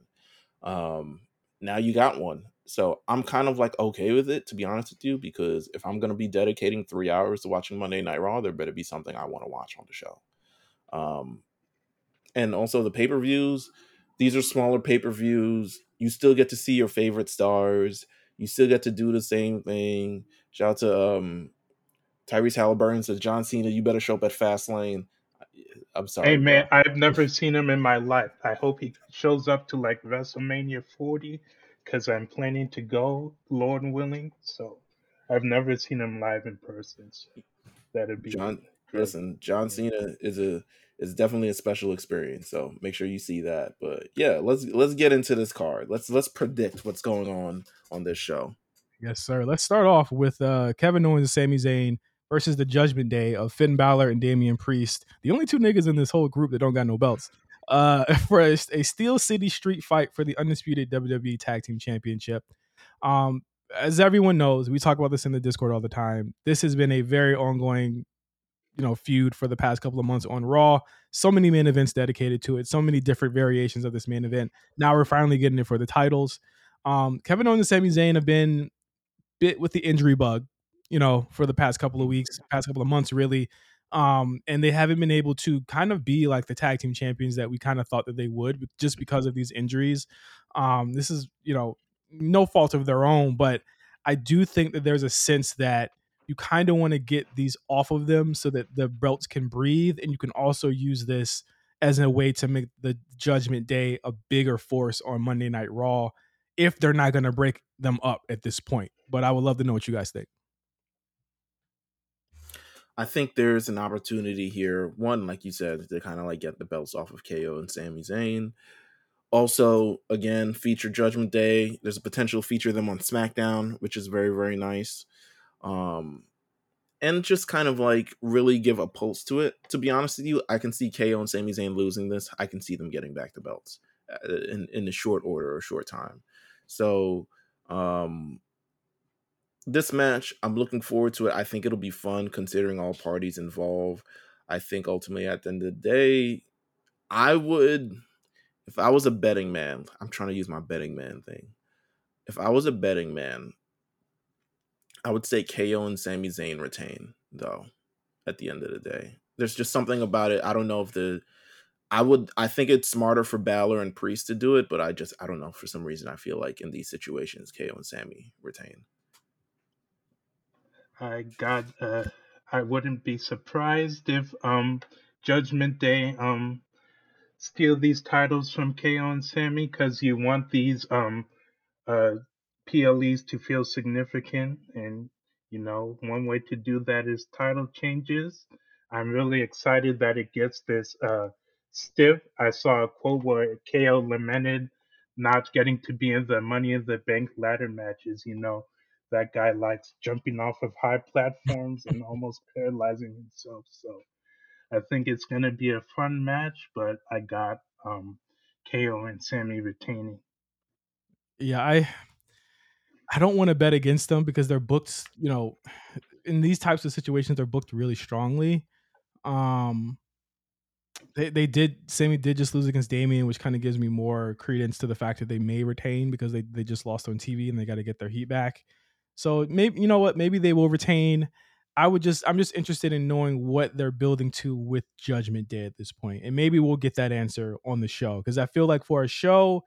Um, now you got one. So I'm kind of like okay with it, to be honest with you, because if I'm gonna be dedicating three hours to watching Monday Night Raw, there better be something I want to watch on the show. Um, and also the pay per views. These are smaller pay per views. You still get to see your favorite stars. You still get to do the same thing. Shout out to um, Tyrese Halliburton says John Cena, you better show up at Fastlane. I'm sorry. Hey man, bro. I've never seen him in my life. I hope he shows up to like WrestleMania 40 because I'm planning to go, Lord willing. So I've never seen him live in person. So that'd be John, great. listen, John Yeah. Cena is a is definitely a special experience. So make sure you see that. But yeah, let's let's get into this card. Let's let's predict what's going on on this show. Yes, sir. Let's start off with uh, Kevin Owens and Sami Zayn versus the Judgment Day of Finn Balor and Damian Priest, the only two niggas in this whole group that don't got no belts. Uh, for a, a Steel City Street fight for the undisputed WWE Tag Team Championship. Um, as everyone knows, we talk about this in the Discord all the time. This has been a very ongoing, you know, feud for the past couple of months on Raw. So many main events dedicated to it. So many different variations of this main event. Now we're finally getting it for the titles. Um, Kevin Owens and Sami Zayn have been bit with the injury bug, you know, for the past couple of weeks, past couple of months, really. Um, and they haven't been able to kind of be like the tag team champions that we kind of thought that they would just because of these injuries. Um, this is, you know, no fault of their own, but I do think that there's a sense that you kind of want to get these off of them so that the belts can breathe. And you can also use this as a way to make the judgment day a bigger force on Monday Night Raw if they're not going to break them up at this point. But I would love to know what you guys think. I think there's an opportunity here. One, like you said, to kind of like get the belts off of KO and Sami Zayn. Also, again, feature Judgment Day. There's a potential feature them on SmackDown, which is very, very nice. Um, and just kind of like really give a pulse to it. To be honest with you, I can see KO and Sami Zayn losing this. I can see them getting back the belts uh, in in a short order or short time. So, um, this match, I'm looking forward to it. I think it'll be fun considering all parties involved. I think ultimately at the end of the day, I would, if I was a betting man, I'm trying to use my betting man thing. If I was a betting man, I would say KO and Sami Zayn retain, though, at the end of the day. There's just something about it. I don't know if the I would I think it's smarter for Balor and Priest to do it, but I just I don't know. For some reason I feel like in these situations, KO and Sami retain. I got. Uh, I wouldn't be surprised if um, Judgment Day um, steal these titles from KO and Sami because you want these um, uh, PLEs to feel significant, and you know one way to do that is title changes. I'm really excited that it gets this uh, stiff. I saw a quote where KO lamented not getting to be in the Money in the Bank ladder matches. You know, that guy likes jumping off of high platforms and almost paralyzing himself. So I think it's going to be a fun match, but I got um, KO and Sami retaining. Yeah, I I don't want to bet against them because they're booked, you know, in these types of situations they're booked really strongly. Um they, they did Sami did just lose against Damian, which kind of gives me more credence to the fact that they may retain because they, they just lost on TV and they got to get their heat back. So maybe you know what, maybe they will retain. I would just I'm just interested in knowing what they're building to with Judgment Day at this point, and maybe we'll get that answer on the show because I feel like for a show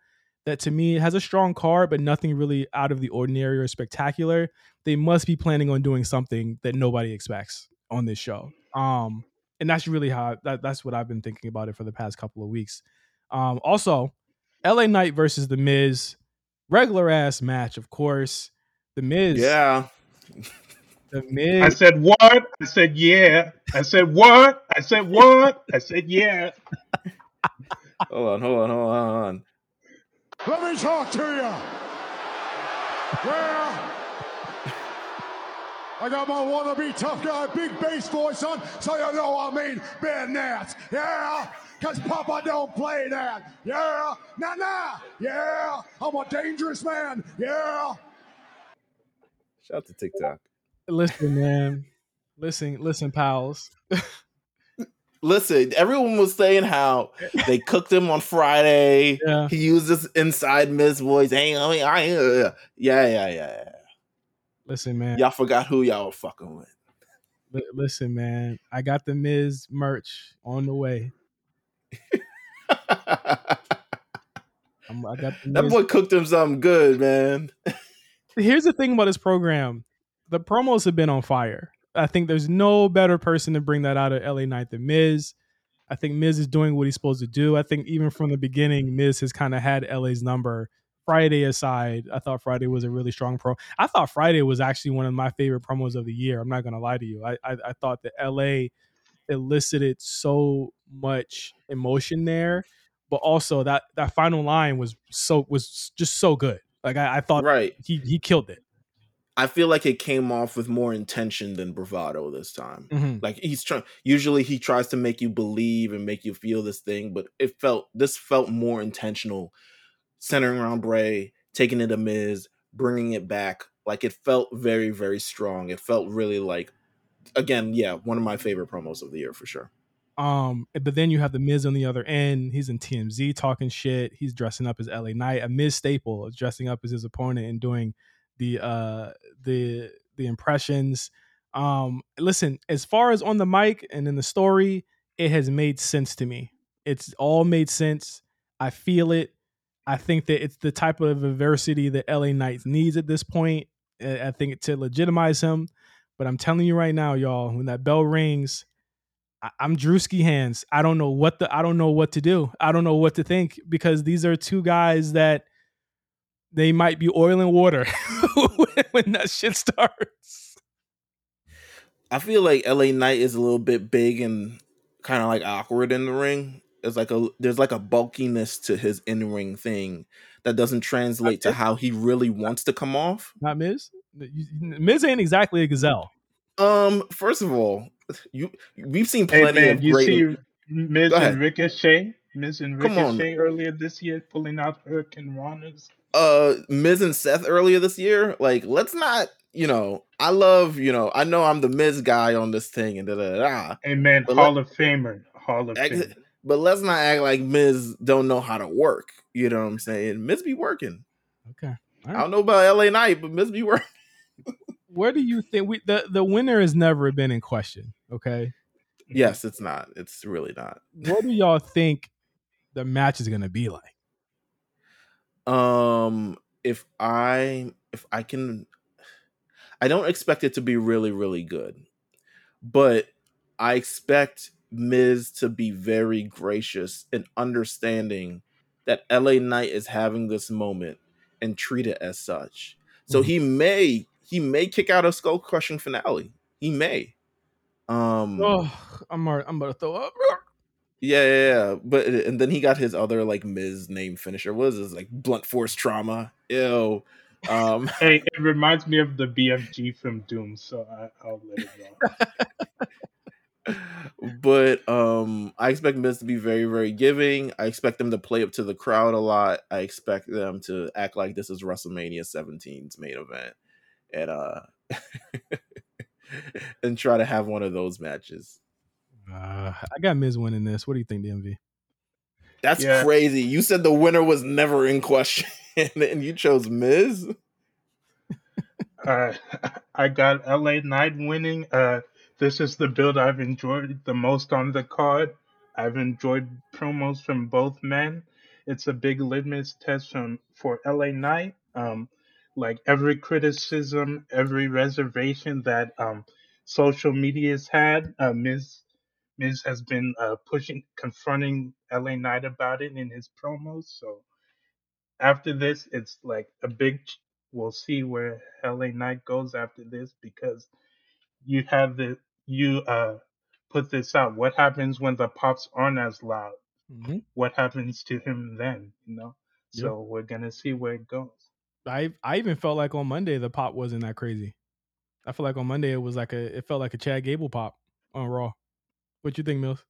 that to me has a strong card but nothing really out of the ordinary or spectacular, they must be planning on doing something that nobody expects on this show. Um, and that's really how that, that's what I've been thinking about it for the past couple of weeks. Um, also, LA Knight versus The Miz, regular ass match, of course. The Miz, Yeah. The Miz. I said what? I said yeah. I said what? I said what? I said yeah. Hold on, hold on, hold on. Let me talk to you. Yeah. I got my wannabe tough guy, big bass voice on, so you know I mean bad Nats. Yeah. Cause Papa don't play that. Yeah. Nah nah. Yeah. I'm a dangerous man. Yeah. Shout out to TikTok. Listen, man. Listen, listen, pals. Listen, everyone was saying how they cooked him on Friday. Yeah. He used this inside Miss voice. Hey, I mean, I, uh, yeah, yeah, yeah, Listen, man. Y'all forgot who y'all were fucking with. Li- listen, man. I got the Miz merch on the way. I'm, I got the that boy cooked him something good, man. Here's the thing about this program. The promos have been on fire. I think there's no better person to bring that out of la knight than miz. I think miz is doing what he's supposed to do. I think even from the beginning miz has kind of had la's number. Friday aside i thought friday was a really strong pro i thought friday was actually one of my favorite promos of the year i'm not gonna lie to you. I i, I thought that la elicited so much emotion there but also that that final line was so was just so good like i, I thought Right. he he killed it I feel like it came off with more intention than bravado this time. Mhm. Like he's trying. Usually he tries to make you believe and make you feel this thing, but it felt this felt more intentional, centering around Bray, taking it to Miz, bringing it back. Like it felt very very strong. It felt really like, again, yeah, one of my favorite promos of the year for sure. Um, but then you have the Miz on the other end. He's in TMZ talking shit. He's dressing up as LA Knight. A Miz staple dressing up as his opponent and doing the uh the the impressions. Um, listen, as far as on the mic and in the story, it has made sense to me. It's all made sense. I feel it. I think that it's the type of adversity that LA Knight needs at this point. I think to legitimize him. But I'm telling you right now, y'all, when that bell rings, I'm Drewski hands. I don't know what the I don't know what to do. I don't know what to think because these are two guys that they might be oil and water when, that shit starts. I feel like LA Knight is a little bit big and kind of like awkward in the ring. There's like a there's like a bulkiness to his in ring thing that doesn't translate to how he really wants to come off. Not Miz. Miz ain't exactly a gazelle. Um, first of all, you we've seen plenty Hey plenty man, of you great. see Miz and Ricochet, Miz and Ricochet earlier this year pulling out hurricanrana's. uh Miz and Seth earlier this year. Like, let's not, you know, I love, you know, I know I'm the Miz guy on this thing and da da da. Hey man, But Hall of Famer, Hall of Act- Famer. But let's not act like Miz don't know how to work. You know what I'm saying? Miz be working. Okay. All I don't know about LA Knight, but Miz be working. Where do you think we the, the winner has never been in question? Okay. Yes, it's not. It's really not. What do y'all think the match is gonna be like? Um, if I if I can, I don't expect it to be really really good, but I expect Miz to be very gracious and understanding that LA Knight is having this moment and treat it as such. So Mhm. he may he may kick out a skull crushing finale. He may. Um, Oh, I'm already, I'm about to throw up. Yeah, yeah, yeah. But and then he got his other like Miz name finisher. What is this like blunt force trauma? Ew. Um, hey, it reminds me of the BFG from Doom, so I, I'll let it go. but um, I expect Miz to be very, very giving. I expect them to play up to the crowd a lot. I expect them to act like this is WrestleMania 17's main event, and uh, and try to have one of those matches. Uh, I got Miz winning this. What do you think, DMV? That's yeah. crazy. You said the winner was never in question, and you chose Miz. Uh, I got LA Knight winning. Uh, this is the build I've enjoyed the most on the card. I've enjoyed promos from both men. It's a big litmus test from for LA Knight. Um, like every criticism, every reservation that um, social media's had, uh, Miz has been uh, pushing, confronting LA Knight about it in his promos. So after this, it's like a big. We'll see where LA Knight goes after this because you have the you uh put this out. What happens when the pops aren't as loud? Mm-hmm. What happens to him then? You know. Yep. So we're gonna see where it goes. I I even felt like on Monday the pop wasn't that crazy. I feel like on Monday it was like a it felt like a Chad Gable pop on Raw. What you think, Meelz?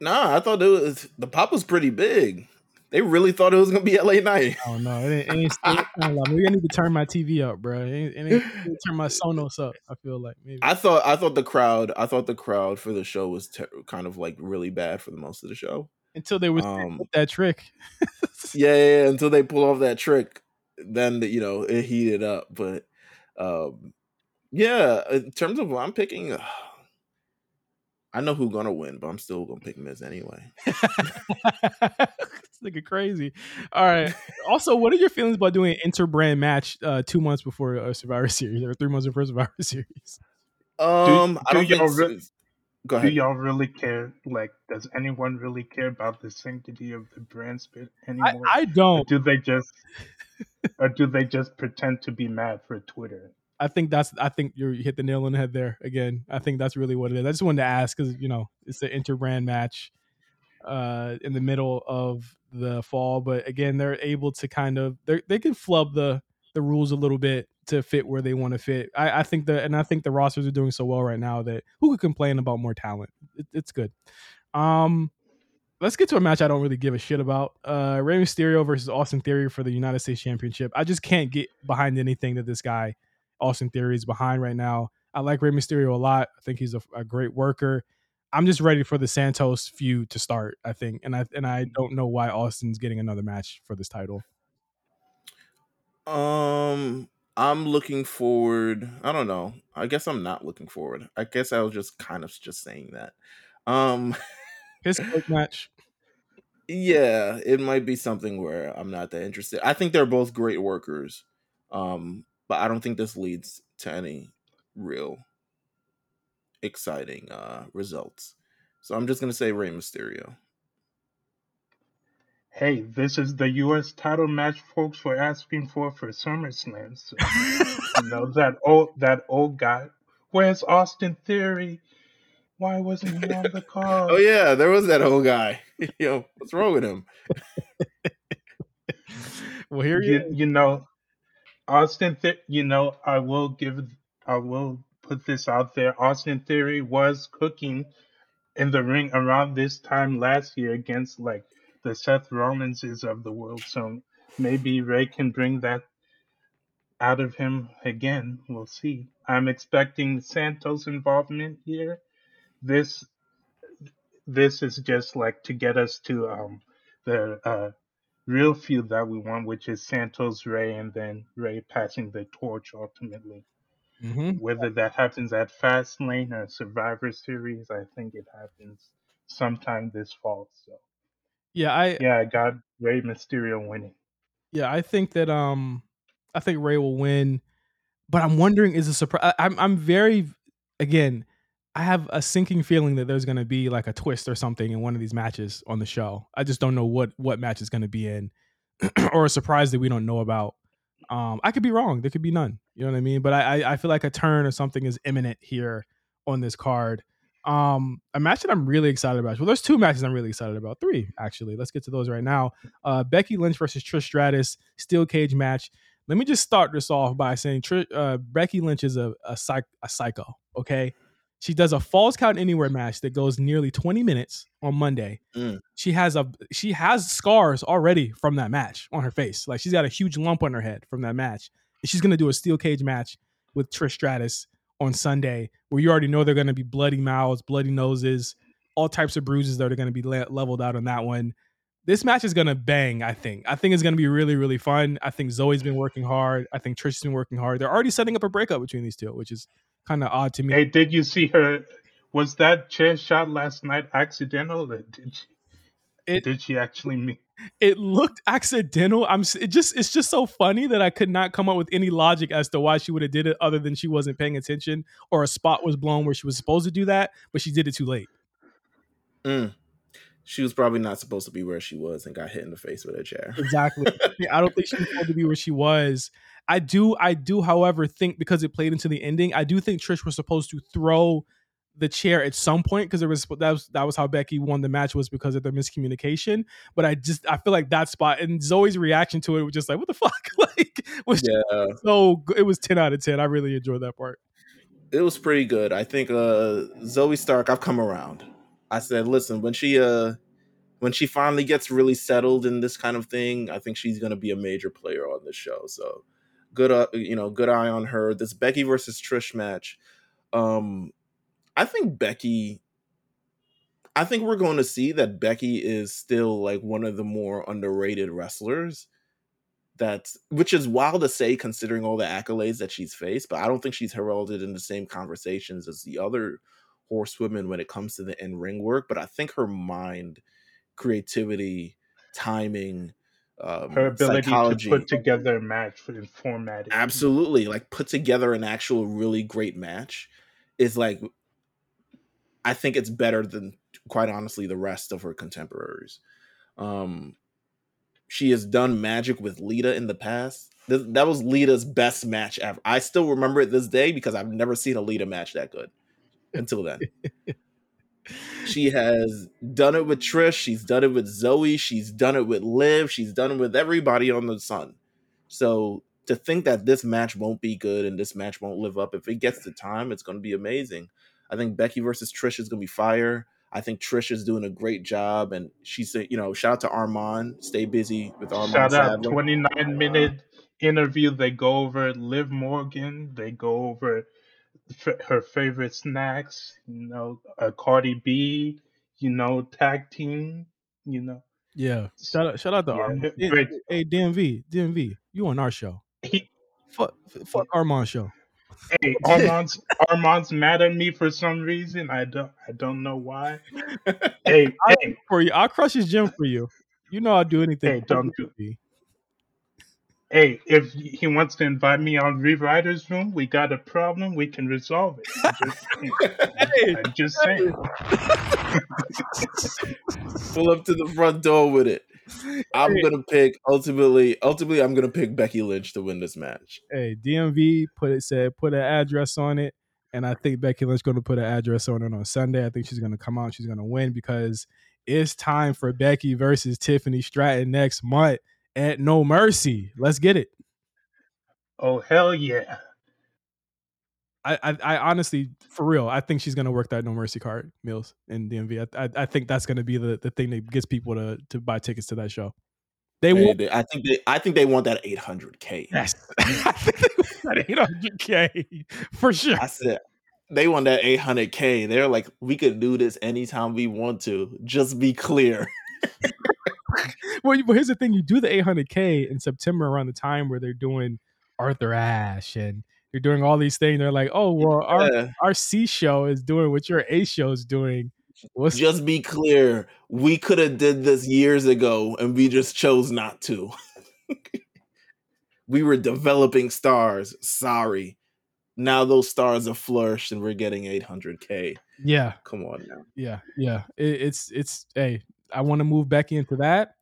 Nah, I thought it was the pop was pretty big. They really thought it was gonna be LA Knight. Oh no, it ain't. It ain't maybe I need to turn my TV up, bro. It ain't, it ain't turn my Sonos up. I feel like maybe. I thought I thought the crowd I thought the crowd for the show was ter- kind of like really bad for the most of the show until they was um, that trick. yeah, yeah, yeah, until they pull off that trick, then the, you know it heated up. But um, yeah, in terms of what I'm picking. Uh, I know who's gonna win, but I'm still gonna pick Miz anyway. this nigga crazy. All right. Also, what are your feelings about doing an interbrand match uh, two months before a Survivor Series or three months before Survivor Series? Um, do, I don't do y'all re- Go ahead. Do y'all really care? Like, does anyone really care about the sanctity of the brand split anymore? I, I don't. Or do they just, or do they just pretend to be mad for Twitter? I think that's I think you hit the nail on the head there again. I think that's really what it is. I just wanted to ask because you know it's an interbrand match uh, in the middle of the fall, but again they're able to kind of they they can flub the the rules a little bit to fit where they want to fit. I, I think the and I think the rosters are doing so well right now that who could complain about more talent? It, it's good. Um, let's get to a match I don't really give a shit about. Uh, Rey Mysterio versus Austin Theory for the United States Championship. I just can't get behind anything that this guy Austin Theory is behind right now. I like Rey Mysterio a lot. I think he's a, a, great worker. I'm just ready for the Santos feud to start. I think, and I and I don't know why Austin's getting another match for this title. Um, I'm looking forward. I don't know. I guess I'm not looking forward. I guess I was just kind of just saying that. Um, his quick match. Yeah, it might be something where I'm not that interested. I think they're both great workers. Um, but I don't think this leads to any real exciting uh, results. So I'm just gonna say Rey Mysterio. Hey, this is the U.S. title match folks were asking for for SummerSlam. So, you know that old that old guy. Where's Austin Theory? Why wasn't he on the card? oh yeah, there was that old guy. Yo, what's wrong with him? well, here you, you know Austin, Th- you know, I will give, I will put this out there. Austin Theory was cooking in the ring around this time last year against like the Seth Rollinses of the world. So maybe Rey can bring that out of him again. We'll see. I'm expecting Santos involvement here. This this is just like to get us to um the uh real feud that we want, which is Santos Rey, and then Rey passing the torch ultimately. Mm-hmm. Whether that happens at Fastlane or Survivor Series, I think it happens sometime this fall. So yeah, I yeah, I got Rey Mysterio winning. Yeah, I think that um, I think Rey will win, but I'm wondering is a surprise. I'm I'm very again. I have a sinking feeling that there's going to be like a twist or something in one of these matches on the show. I just don't know what what match is going to be in, or a surprise that we don't know about. Um, I could be wrong. There could be none. You know what I mean? But I, I feel like a turn or something is imminent here on this card. Um, a match that I'm really excited about. Well, there's two matches I'm really excited about. Three, actually. Let's get to those right now. Uh, Becky Lynch versus Trish Stratus, steel cage match. Let me just start this off by saying Tr- uh, Becky Lynch is a a, psych- a psycho. Okay, she does a falls count anywhere match that goes nearly 20 minutes on Monday. Mm. She has a she has scars already from that match on her face. Like she's got a huge lump on her head from that match. And she's gonna do a steel cage match with Trish Stratus on Sunday, where you already know they're gonna be bloody mouths, bloody noses, all types of bruises that are gonna be le- leveled out on that one. This match is gonna bang. I think. I think it's gonna be really, really fun. I think Zoey's been working hard. I think Trish's been working hard. They're already setting up a breakup between these two, which is kind of odd to me. Hey, did you see her? Was that chair shot last night accidental? Did she? It- did she actually mean? It looked accidental. I'm it just it's just so funny that I could not come up with any logic as to why she would have did it other than she wasn't paying attention or a spot was blown where she was supposed to do that, but she did it too late. Mm. She was probably not supposed to be where she was and got hit in the face with a chair. Exactly. I don't think she was supposed to be where she was. I do I do however think because it played into the ending, I do think Trish was supposed to throw the chair at some point because it was that was that was how Becky won the match was because of the miscommunication. But I just I feel like that spot and Zoey's reaction to it was just like what the fuck like was Yeah, so it was 10 out of 10 i really enjoyed that part it was pretty good. I think uh Zoey Stark, I've come around. I said, listen, when she uh when she finally gets really settled in this kind of thing, I think she's gonna be a major player on this show. So good uh, you know, good eye on her. This Becky versus Trish match. Um I think Becky I think we're going to see that Becky is still like one of the more underrated wrestlers. That's which is wild to say considering all the accolades that she's faced, but I don't think she's heralded in the same conversations as the other horsewomen when it comes to the in ring work. But I think her mind, creativity, timing, um, Her ability psychology, to put together a match for the format. absolutely like put together an actual really great match is like I think it's better than quite honestly the rest of her contemporaries. Um she has done magic with Lita in the past. Th- That was Lita's best match ever. I still remember it this day because I've never seen a Lita match that good until then. she has done it with Trish. She's done it with Zoey. She's done it with Liv. She's done it with everybody on the sun. So to think that this match won't be good and this match won't live up, if it gets the time, it's going to be amazing. I think Becky versus Trish is going to be fire. I think Trish is doing a great job, and she's you know shout out to Armand. Stay busy with Armand. Shout out 29 minute interview. They go over Liv Morgan. They go over f- her favorite snacks. You know, uh, Cardi B. You know, tag team. You know, yeah shout out shout out to Yeah, Armand. hey dmv dmv you on our show he, fuck fuck armand show hey, Armand's Armand's mad at me for some reason. I don't I don't know why. hey, I- hey, for you i'll crush his gym for you you know i'll do anything Hey, don't do- DMV. hey! If he wants to invite me on Rewriters Room, we got a problem. We can resolve it. I'm just saying. Hey, I'm just saying. Pull up to the front door with it. I'm Hey. gonna pick ultimately. Ultimately, I'm gonna pick Becky Lynch to win this match. hey dmv put it said put an address on it and i think becky lynch going to put an address on it on sunday i think she's going to come out she's going to win because it's time for becky versus tiffany stratton next month at no mercy let's get it Oh hell yeah! I, I, I honestly, for real, I think she's gonna work that no mercy card, Meelz in DMV. I, I, I think that's gonna be the, the thing that gets people to to buy tickets to that show. They They- want they- I think they. I think they want that 800k. yes, I think they want that 800k for sure. I said they want that 800k. They're like, we could do this anytime we want to. Just be clear. Well, here's the thing: you do the 800k in September around the time where they're doing Arthur Ashe and you're doing all these things. They're like, oh well, our Yeah. our C show is doing what your A show is doing. What's Just be clear. We could have did this years ago, and we just chose not to. we were developing stars. Sorry. Now those stars have flourished, and we're getting 800k. yeah, Come on now. yeah, yeah. It, it's it's hey, I want to move back into that.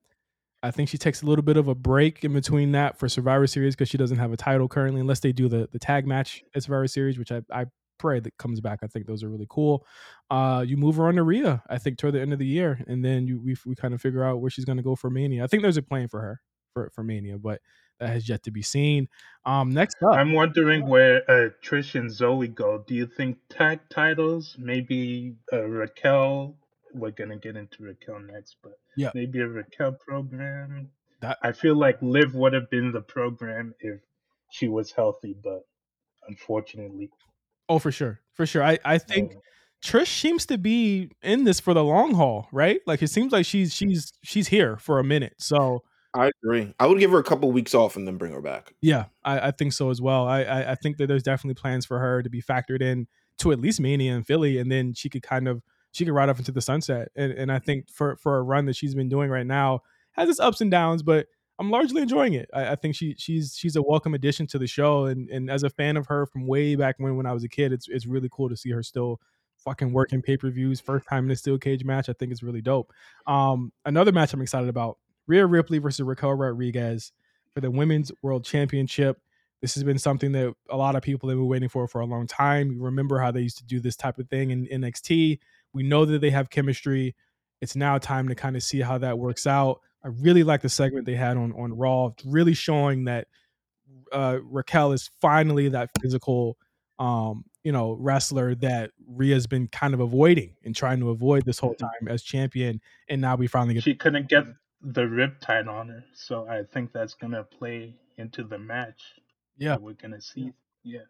I think she takes a little bit of a break in between that for Survivor Series because she doesn't have a title currently, unless they do the the tag match at Survivor Series, which I, I pray that comes back. I think those are really cool. Uh, you move her on to Rhea, I think, toward the end of the year, and then you we, we kind of figure out where she's going to go for Mania. I think there's a plan for her for for Mania, but that has yet to be seen. Um, next up, I'm wondering where uh, Trish and Zoey go. Do you think tag titles? Maybe uh, Raquel. We're gonna get into Raquel next, but Yeah. maybe a Raquel program. That- I feel like Liv would have been the program if she was healthy, but unfortunately, oh for sure, for sure. I I think uh, Trish seems to be in this for the long haul, right? Like it seems like she's she's she's here for a minute. So I agree. I would give her a couple weeks off and then bring her back. yeah, I, I think so as well. I, I I think that there's definitely plans for her to be factored in to at least Mania and Philly, and then she could kind of she could ride off into the sunset. And and I think for for a run that she's been doing right now has its ups and downs, but I'm largely enjoying it. I, I think she she's she's a welcome addition to the show, and and as a fan of her from way back when when I was a kid, it's it's really cool to see her still fucking working pay per views. First time in a steel cage match, I think is really dope. Um, another match I'm excited about: Rhea Ripley versus Raquel Rodriguez for the Women's World Championship. This has been something that a lot of people have been waiting for for a long time. You remember how they used to do this type of thing in NXT. We know that they have chemistry. It's now time to kind of see how that works out. I really like the segment they had on on Raw, really showing that uh, Raquel is finally that physical, um, you know, wrestler that Rhea's been kind of avoiding and trying to avoid this whole time as champion. And now we finally get she couldn't get the riptide on her, so I think that's gonna play into the match. Yeah. that we're gonna see. Yeah.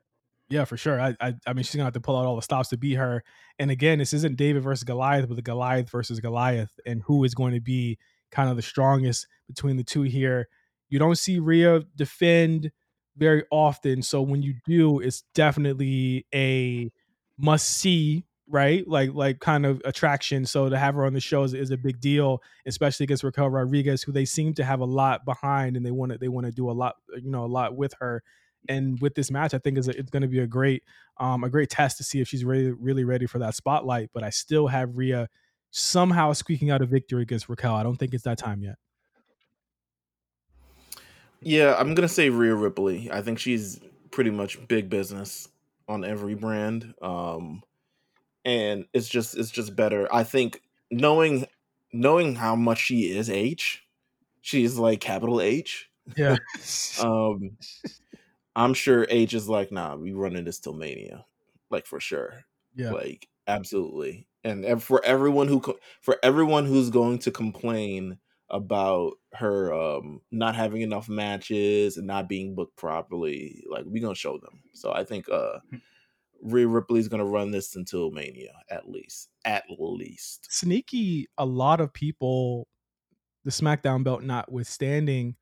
Yeah, for sure. I, I I mean she's gonna have to pull out all the stops to beat her. And again, this isn't David versus Goliath, but the Goliath versus Goliath, and who is going to be kind of the strongest between the two here. You don't see Rhea defend very often. So when you do, it's definitely a must see, right? Like like kind of attraction. So to have her on the show is, is a big deal, especially against Raquel Rodriguez, who they seem to have a lot behind and they want to they want to do a lot, you know, a lot with her and with this match, I think is it's going to be a great um, a great test to see if she's really really ready for that spotlight. But I still have Rhea somehow squeaking out a victory against Raquel. I don't think it's that time yet. Yeah, I'm gonna say Rhea Ripley. I think she's pretty much big business on every brand. Um and it's just it's just better. I think knowing knowing how much she is H, she's like capital H. Yeah, Um I'm sure H is like, nah, we running this till mania. Like for sure. yeah, Like absolutely. And for everyone who for everyone who's going to complain about her um not having enough matches and not being booked properly, like we're gonna show them. So I think uh Rhea Ripley's gonna run this until Mania at least. At least. sneaky. A lot of people, the SmackDown belt notwithstanding,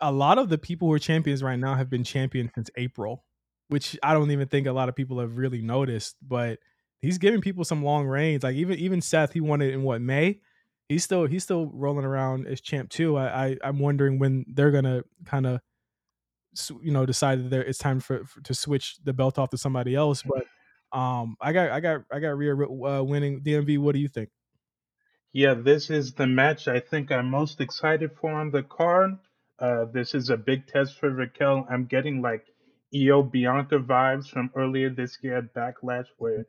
a lot of the people who are champions right now have been champions since April, which I don't even think a lot of people have really noticed. But he's giving people some long reigns. Like even even Seth, he won it in what May. He's still he's still rolling around as champ too. I, I I'm wondering when they're gonna kind of you know decide that it's time for, for to switch the belt off to somebody else. But um, I got I got I got Rhea uh, winning. DMV, what do you think? Yeah, this is the match I think I'm most excited for on the card. Uh, this is a big test for Raquel. I'm getting like Iyo Bianca vibes from earlier this year at Backlash, where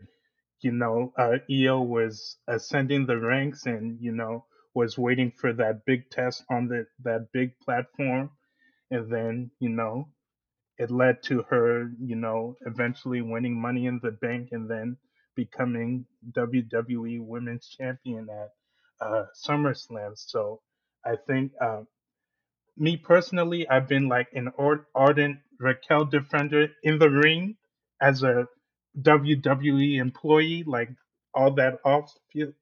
you know uh, Iyo was ascending the ranks and you know was waiting for that big test on the that big platform, and then you know it led to her you know eventually winning Money in the Bank and then becoming WWE Women's Champion at uh, SummerSlam. So I think, uh, me personally, I've been like an ardent Raquel defender in the ring as a WWE employee, like all that off field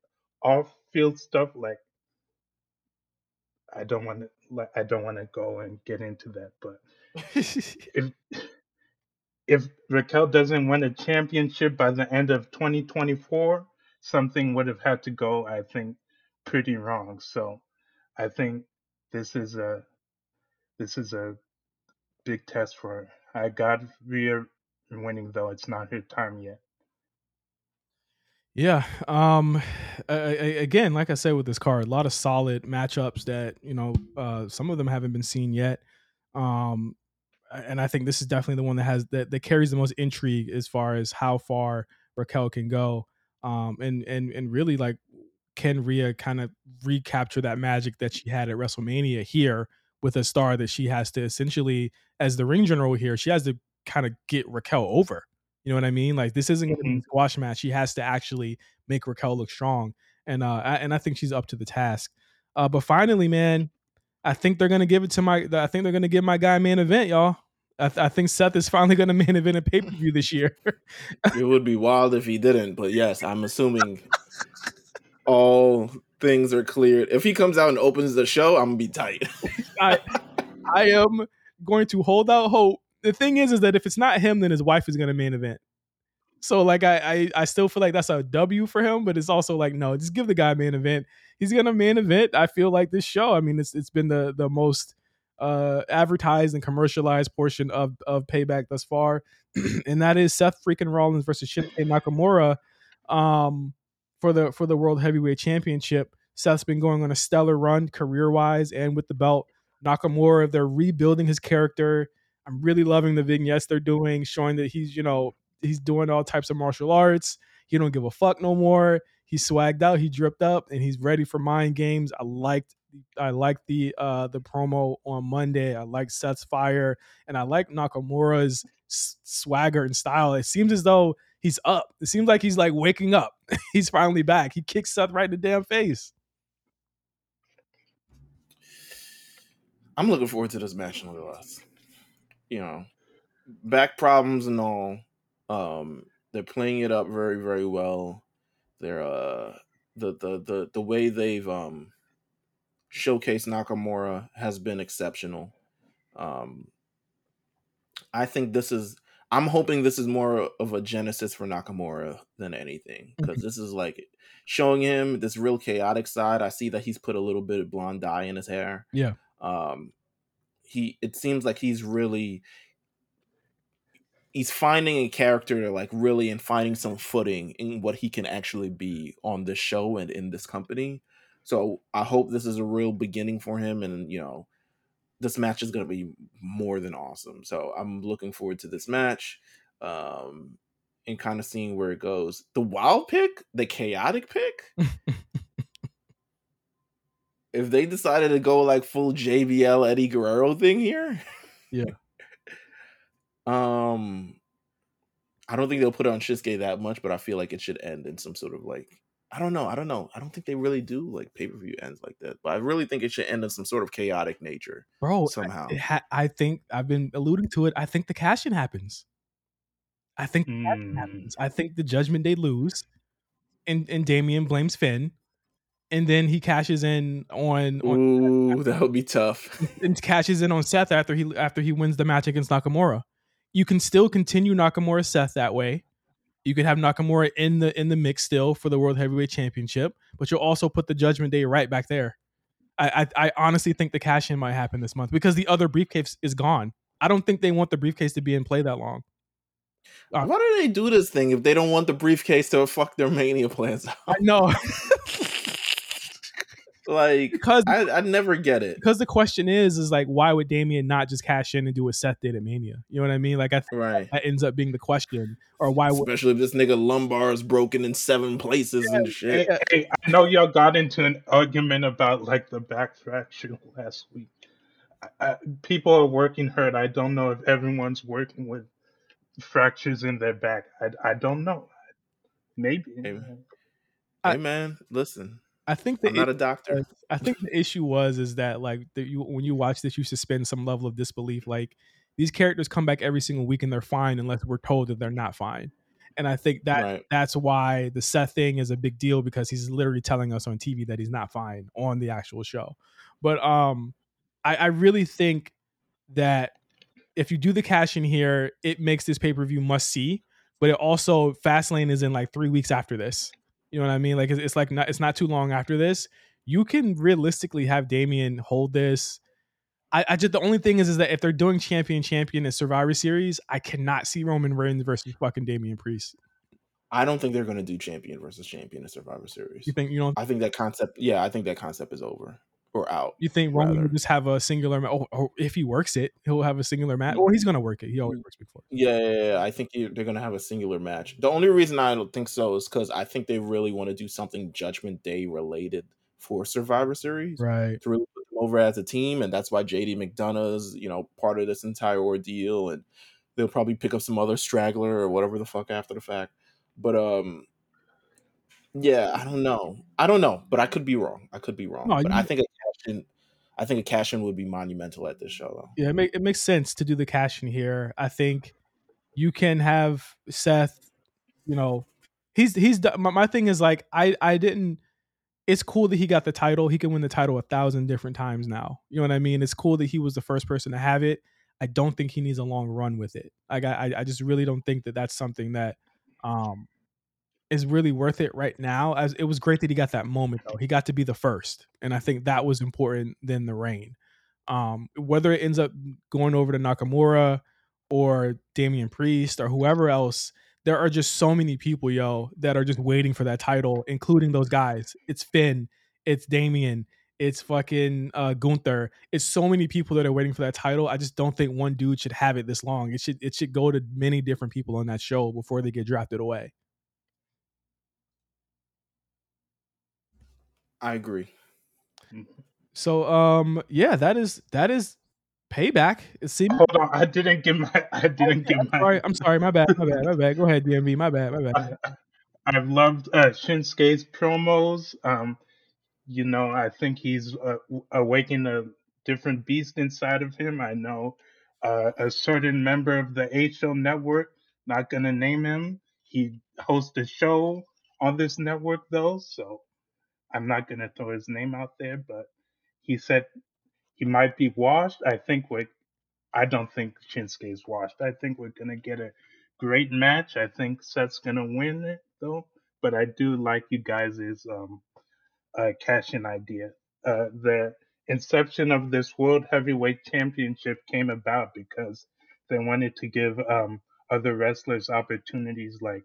off field stuff. Like I don't want to, like I don't want to go and get into that, but if if Raquel doesn't win a championship by the end of 2024, something would have had to go, I think, pretty wrong. So I think this is a this is a big test for her. I got Rhea winning though; it's not her time yet. Yeah. Um. a- a- again, like I said with this card, a lot of solid matchups that you know, uh, some of them haven't been seen yet. Um, and I think this is definitely the one that has that, that carries the most intrigue as far as how far Raquel can go. Um, and and and really like can Rhea kind of recapture that magic that she had at WrestleMania here with a star that she has to essentially, as the ring general here, she has to kind of get Raquel over. You know what I mean? Like this isn't going to be a squash match. She has to actually make Raquel look strong, and uh, I, and I think she's up to the task. Uh, but finally, man, I think they're gonna give it to my. I think they're gonna give my guy main event, y'all. I, th- I think Seth is finally gonna main event a pay per view this year. it would be wild if he didn't, but yes, I'm assuming all things are cleared. If he comes out and opens the show, I'm gonna be tight. I I am going to hold out hope. The thing is, is that if it's not him, then his wife is gonna main event. So like I, I I still feel like that's a W for him, but it's also like no, just give the guy main event. He's gonna main event. I feel like this show. I mean, it's it's been the the most uh advertised and commercialized portion of of payback thus far, and that is Seth freaking Rollins versus Shinsuke Nakamura, um, for the for the World Heavyweight Championship. Seth's been going on a stellar run career wise and with the belt. Nakamura, they're rebuilding his character. I'm really loving the vignettes they're doing, showing that he's you know he's doing all types of martial arts. He don't give a fuck no more. He swagged out. He dripped up, and he's ready for mind games. I liked I liked the uh the promo on Monday. I like Seth's fire, and I like Nakamura's swagger and style. It seems as though he's up. It seems like he's like waking up. he's finally back. He kicks Seth right in the damn face. I'm looking forward to this match nonetheless. You know, back problems and all. Um, they're playing it up very, very well. They're uh the the the the way they've um showcased Nakamura has been exceptional. Um, I think this is. I'm hoping this is more of a genesis for Nakamura than anything because this is like showing him this real chaotic side. I see that he's put a little bit of blonde dye in his hair. Yeah. Um, he it seems like he's really he's finding a character like really and finding some footing in what he can actually be on this show and in this company. So I hope this is a real beginning for him and you know this match is going to be more than awesome. So I'm looking forward to this match um and kind of seeing where it goes. The wild pick, the chaotic pick, if they decided to go like full JBL Eddie Guerrero thing here, Yeah. um, I don't think they'll put on Shinsuke that much, but I feel like it should end in some sort of like I don't know, I don't know, I don't think they really do like pay per view ends like that, but I really think it should end in some sort of chaotic nature Bro, somehow. it ha- I think I've been alluding to it. I think the cash in happens. I think the Mm. happens. I think the Judgment Day lose, and and Damian blames Finn, and then he cashes in on on Ooh, that would be tough. and cashes in on Seth after he after he wins the match against Nakamura. You can still continue Nakamura Seth that way. You could have Nakamura in the in the mix still for the World Heavyweight Championship, but you'll also put the Judgment Day right back there. I I, I honestly think the cash in might happen this month because the other briefcase is gone. I don't think they want the briefcase to be in play that long. Uh, Why do they do this thing if they don't want the briefcase to fuck their mania plans I know like because I, I never get it. because the question is is like why would Damian not just cash in and do what Seth did at Mania? You know what I mean? Like I think Right. that ends up being the question, or why would Especially if this nigga lumbar is broken in seven places and shit. Hey, hey, I know y'all got into an argument about like the back fracture last week. I, I, people are working hurt. I don't know if everyone's working with fractures in their back. I, I don't know. Maybe. Hey, hey man, listen. I think the I'm not a doctor. I think the issue was is that like the, you, when you watch this, you suspend some level of disbelief. Like these characters come back every single week and they're fine unless we're told that they're not fine. And I think that Right. that's why the Seth thing is a big deal because he's literally telling us on TV that he's not fine on the actual show. But um, I, I really think that if you do the cash in here, it makes this pay per view must see. But it also Fastlane is in like three weeks after this. You know what I mean? Like it's, it's like not it's not too long after this. You can realistically have Damian hold this. I, I just the only thing is is that if they're doing champion champion and Survivor Series, I cannot see Roman Reigns versus fucking Damian Priest. I don't think they're gonna do champion versus champion in Survivor Series. You think you don't? I think that concept yeah, I think that concept is over. Or out. You think Roman rather. will just have a singular match? Or, or if he works it, he'll have a singular match, Mm. or he's gonna work it. He always works before. Yeah, yeah, yeah, I think they're gonna have a singular match. The only reason I don't think so is because I think they really want to do something Judgment Day related for Survivor Series Right. to really put them over as a team, and that's why JD McDonagh's you know part of this entire ordeal, and they'll probably pick up some other straggler or whatever the fuck after the fact. But um, yeah, I don't know, I don't know, but I could be wrong. I could be wrong, No, but you- I think a cash in, I think a cash in would be monumental at this show though. Yeah, it, make, it makes sense to do the cash in here. I think you can have Seth. You know, he's he's my, my thing is like I I didn't. It's cool that he got the title. He can win the title a thousand different times now. You know what I mean? It's cool that he was the first person to have it. I don't think he needs a long run with it. Like I I- I just really don't think that that's something that um is really worth it right now. As it was great that he got that moment though. He got to be the first, and I think that was important than the reign. Um, whether it ends up going over to Nakamura or Damian Priest or whoever else, there are just so many people, yo, that are just waiting for that title, including those guys. It's Finn, it's Damian, it's fucking uh, Gunther. It's so many people that are waiting for that title. I just don't think one dude should have it this long. It should it should go to many different people on that show before they get drafted away. I agree. So um yeah, that is that is payback. It seems Hold on, I didn't give my. I didn't give my. sorry, I'm sorry, my bad, my bad, my bad. Go ahead, DMV, my bad, my bad. I, I've loved uh, Shinsuke's promos. Um, you know, I think he's uh, awakened a different beast inside of him. I know uh, a certain member of the A Show network, not gonna name him, he hosts a show on this network though, so I'm not gonna throw his name out there, but he said he might be washed. I think we're I don't think Shinsuke is washed. I think we're gonna get a great match. I think Seth's gonna win it though, but I do like you guys' um uh, cash in idea. Uh, the inception of this World Heavyweight Championship came about because they wanted to give um other wrestlers opportunities, like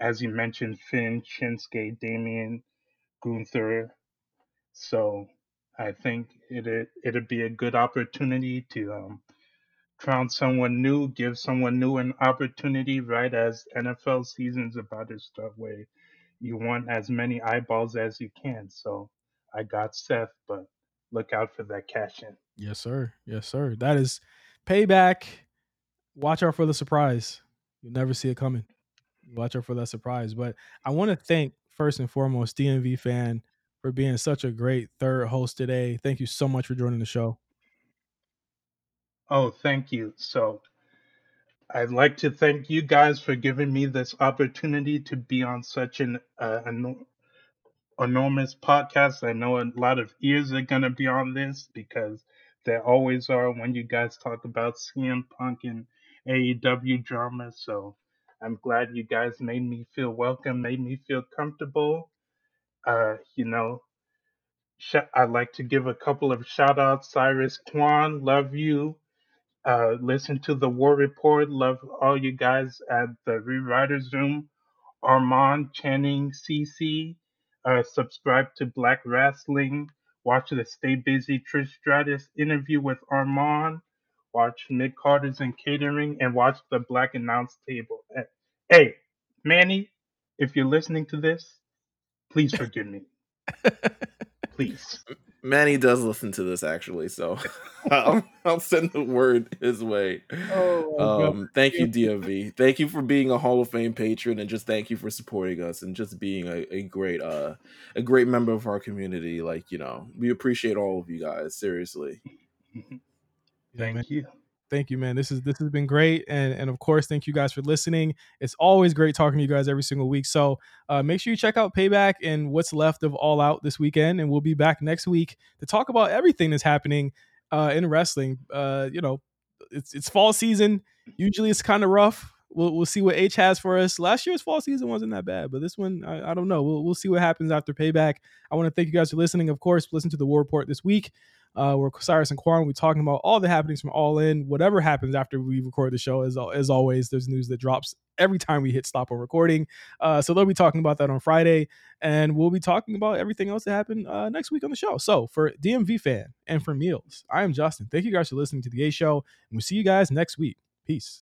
as you mentioned, Finn, Shinsuke, Damian, Gunther. So I think it it'd be a good opportunity to um crown someone new, give someone new an opportunity right as NFL season's about to start where you want as many eyeballs as you can. So I got Seth, but look out for that cash in. Yes, sir. Yes, sir. That is payback. Watch out for the surprise. You'll never see it coming. Watch out for that surprise. But I want to thank first and foremost DMV fan for being such a great third host today. Thank you so much for joining the show. Oh, thank you. So I'd like to thank you guys for giving me this opportunity to be on such an uh, eno- enormous podcast. I know a lot of ears are going to be on this because there always are when you guys talk about CM Punk and AEW drama. So I'm glad you guys made me feel welcome, made me feel comfortable. Uh, you know, sh- I'd like to give a couple of shout outs. Cyrus Kwan, love you. Uh, listen to the War Report. Love all you guys at the Rewriters Room. Armand, Channing, CC. Uh, subscribe to Black Wrestling. Watch the Stay Busy Trish Stratus interview with Armand. Watch Mick Carter's and Catering and watch the Black Announce Table. Eh, Hey, Manny, if you're listening to this, please forgive me. Please. Manny does listen to this actually, so I'll, I'll send the word his way. Oh. Um, thank you, DMV. Thank you for being a Hall of Fame patron, and just thank you for supporting us and just being a, a great uh a great member of our community. Like you know, we appreciate all of you guys. Seriously. Yeah, man. Thank you. thank you man this is this has been great and and of course thank you guys for listening it's always great talking to you guys every single week so uh, make sure you check out payback and what's left of all out this weekend and we'll be back next week to talk about everything that's happening uh, in wrestling uh, you know it's it's fall season usually it's kind of rough We'll, we'll see what H has for us. Last year's fall season wasn't that bad, but this one, I, I don't know. We'll, we'll see what happens after payback. I want to thank you guys for listening. Of course, listen to the War Report this week. Uh, where Cyrus and Quan be talking about all the happenings from All In. Whatever happens after we record the show, as, as always, there's news that drops every time we hit stop on recording. Uh, so they'll be talking about that on Friday, and we'll be talking about everything else that happened uh, next week on the show. So for DMV fan and for Meelz, I am Justin. Thank you guys for listening to the A Show, and we'll see you guys next week. Peace.